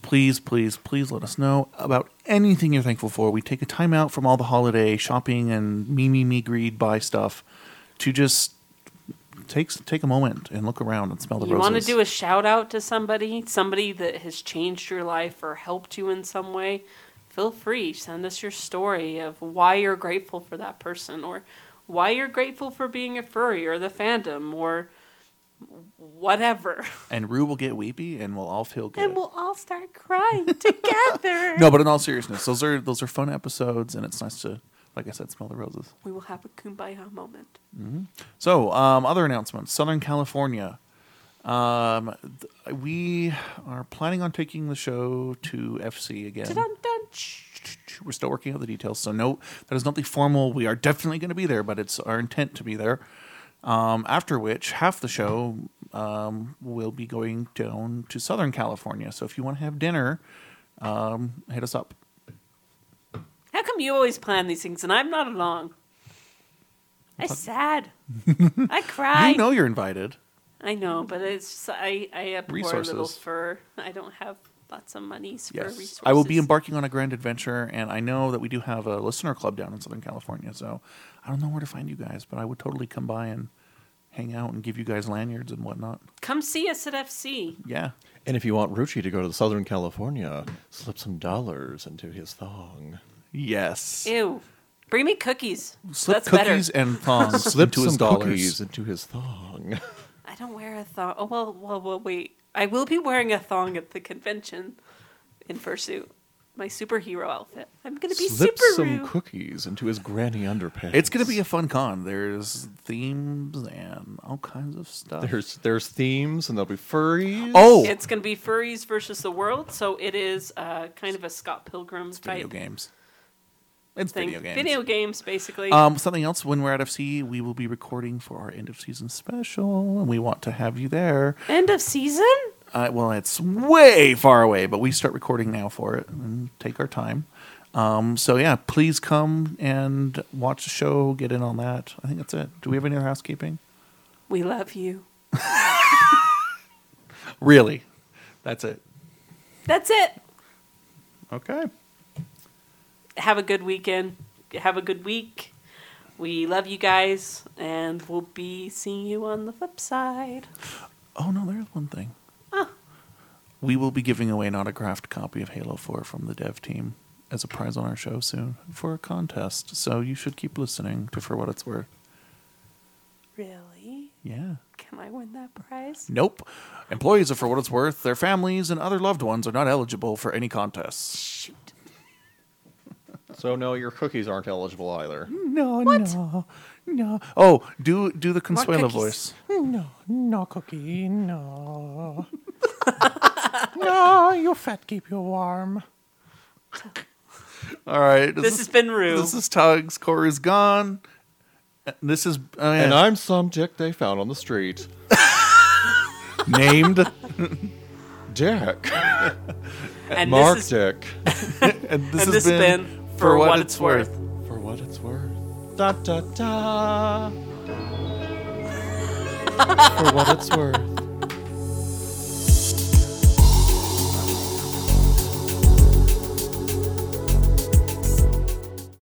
please, please, please let us know about anything you're thankful for. We take a time out from all the holiday shopping and me, me, me, greed, buy stuff to just take take a moment and look around and smell the You roses. You want to do a shout out to somebody, somebody that has changed your life or helped you in some way? Feel free. Send us your story of why you're grateful for that person or why you're grateful for being a furry or the fandom or whatever. and Rue will get weepy, and we'll all feel good. And we'll all start crying together. no, but in all seriousness, those are those are fun episodes, and it's nice to, like I said, smell the roses. We will have a kumbaya moment. So, um, other announcements: Southern California. Um, th- we are planning on taking the show to FC again. We're still working out the details, so no, that is not the formal. We are definitely going to be there, but it's our intent to be there. Um, after which, half the show um, will be going down to Southern California. So if you want to have dinner, um, hit us up. How come you always plan these things and I'm not along? I'm sad. I cry. You know you're invited. I know, but it's just, I I abhor Resources. little fur. I don't have lots of monies for Yes, resources. I will be embarking on a grand adventure, and I know that we do have a listener club down in Southern California. So I don't know where to find you guys, but I would totally come by and hang out and give you guys lanyards and whatnot. Come see us at FC. Yeah. And if you want Ruchi to go to Southern California, slip some dollars into his thong. Yes. Ew. Bring me cookies. Slip That's cookies better. and thongs Slip into his some dollars. cookies into his thong. I don't wear a thong. Oh well, well, well, wait. I will be wearing a thong at the convention in fursuit. My superhero outfit. I'm gonna be Slip super some rude. cookies into his granny underpants. It's going to be a fun con. There's themes and all kinds of stuff. There's there's themes and there'll be furries. oh, It's gonna be furries versus the world. So it is uh, kind of a Scott Pilgrim video type games. It's thing. video games. Video games, basically. Um, something else. When we're at FC, we will be recording for our end of season special, and we want to have you there. End of season. Uh, well, it's way far away, but we start recording now for it and take our time. Um, so yeah, please come and watch the show. Get in on that. I think that's it. Do we have any other housekeeping? We love you. Really, that's it. That's it. Okay. Have a good weekend. Have a good week. We love you guys, and we'll be seeing you on the flip side. Oh no, there's one thing. Ah. We will be giving away an autographed copy of Halo 4 from the dev team as a prize on our show soon for a contest. So you should keep listening to For What It's Worth. Really? Yeah. Can I win that prize? Nope. Employees of For What It's Worth, their families, and other loved ones are not eligible for any contests. Shoot. So no, your cookies aren't eligible either. No, no, no. Oh, do do the Consuela cookies. voice. No, no cookie, no. no, you fat keep you warm. All right. This has been Rue. This is Tugs. Corey's gone. This is uh, And I'm some dick they found on the street. named. Dick. and Mark this is, Dick. and this, and this has been for, what, it's worth. For what it's worth. Da da da. For what it's worth.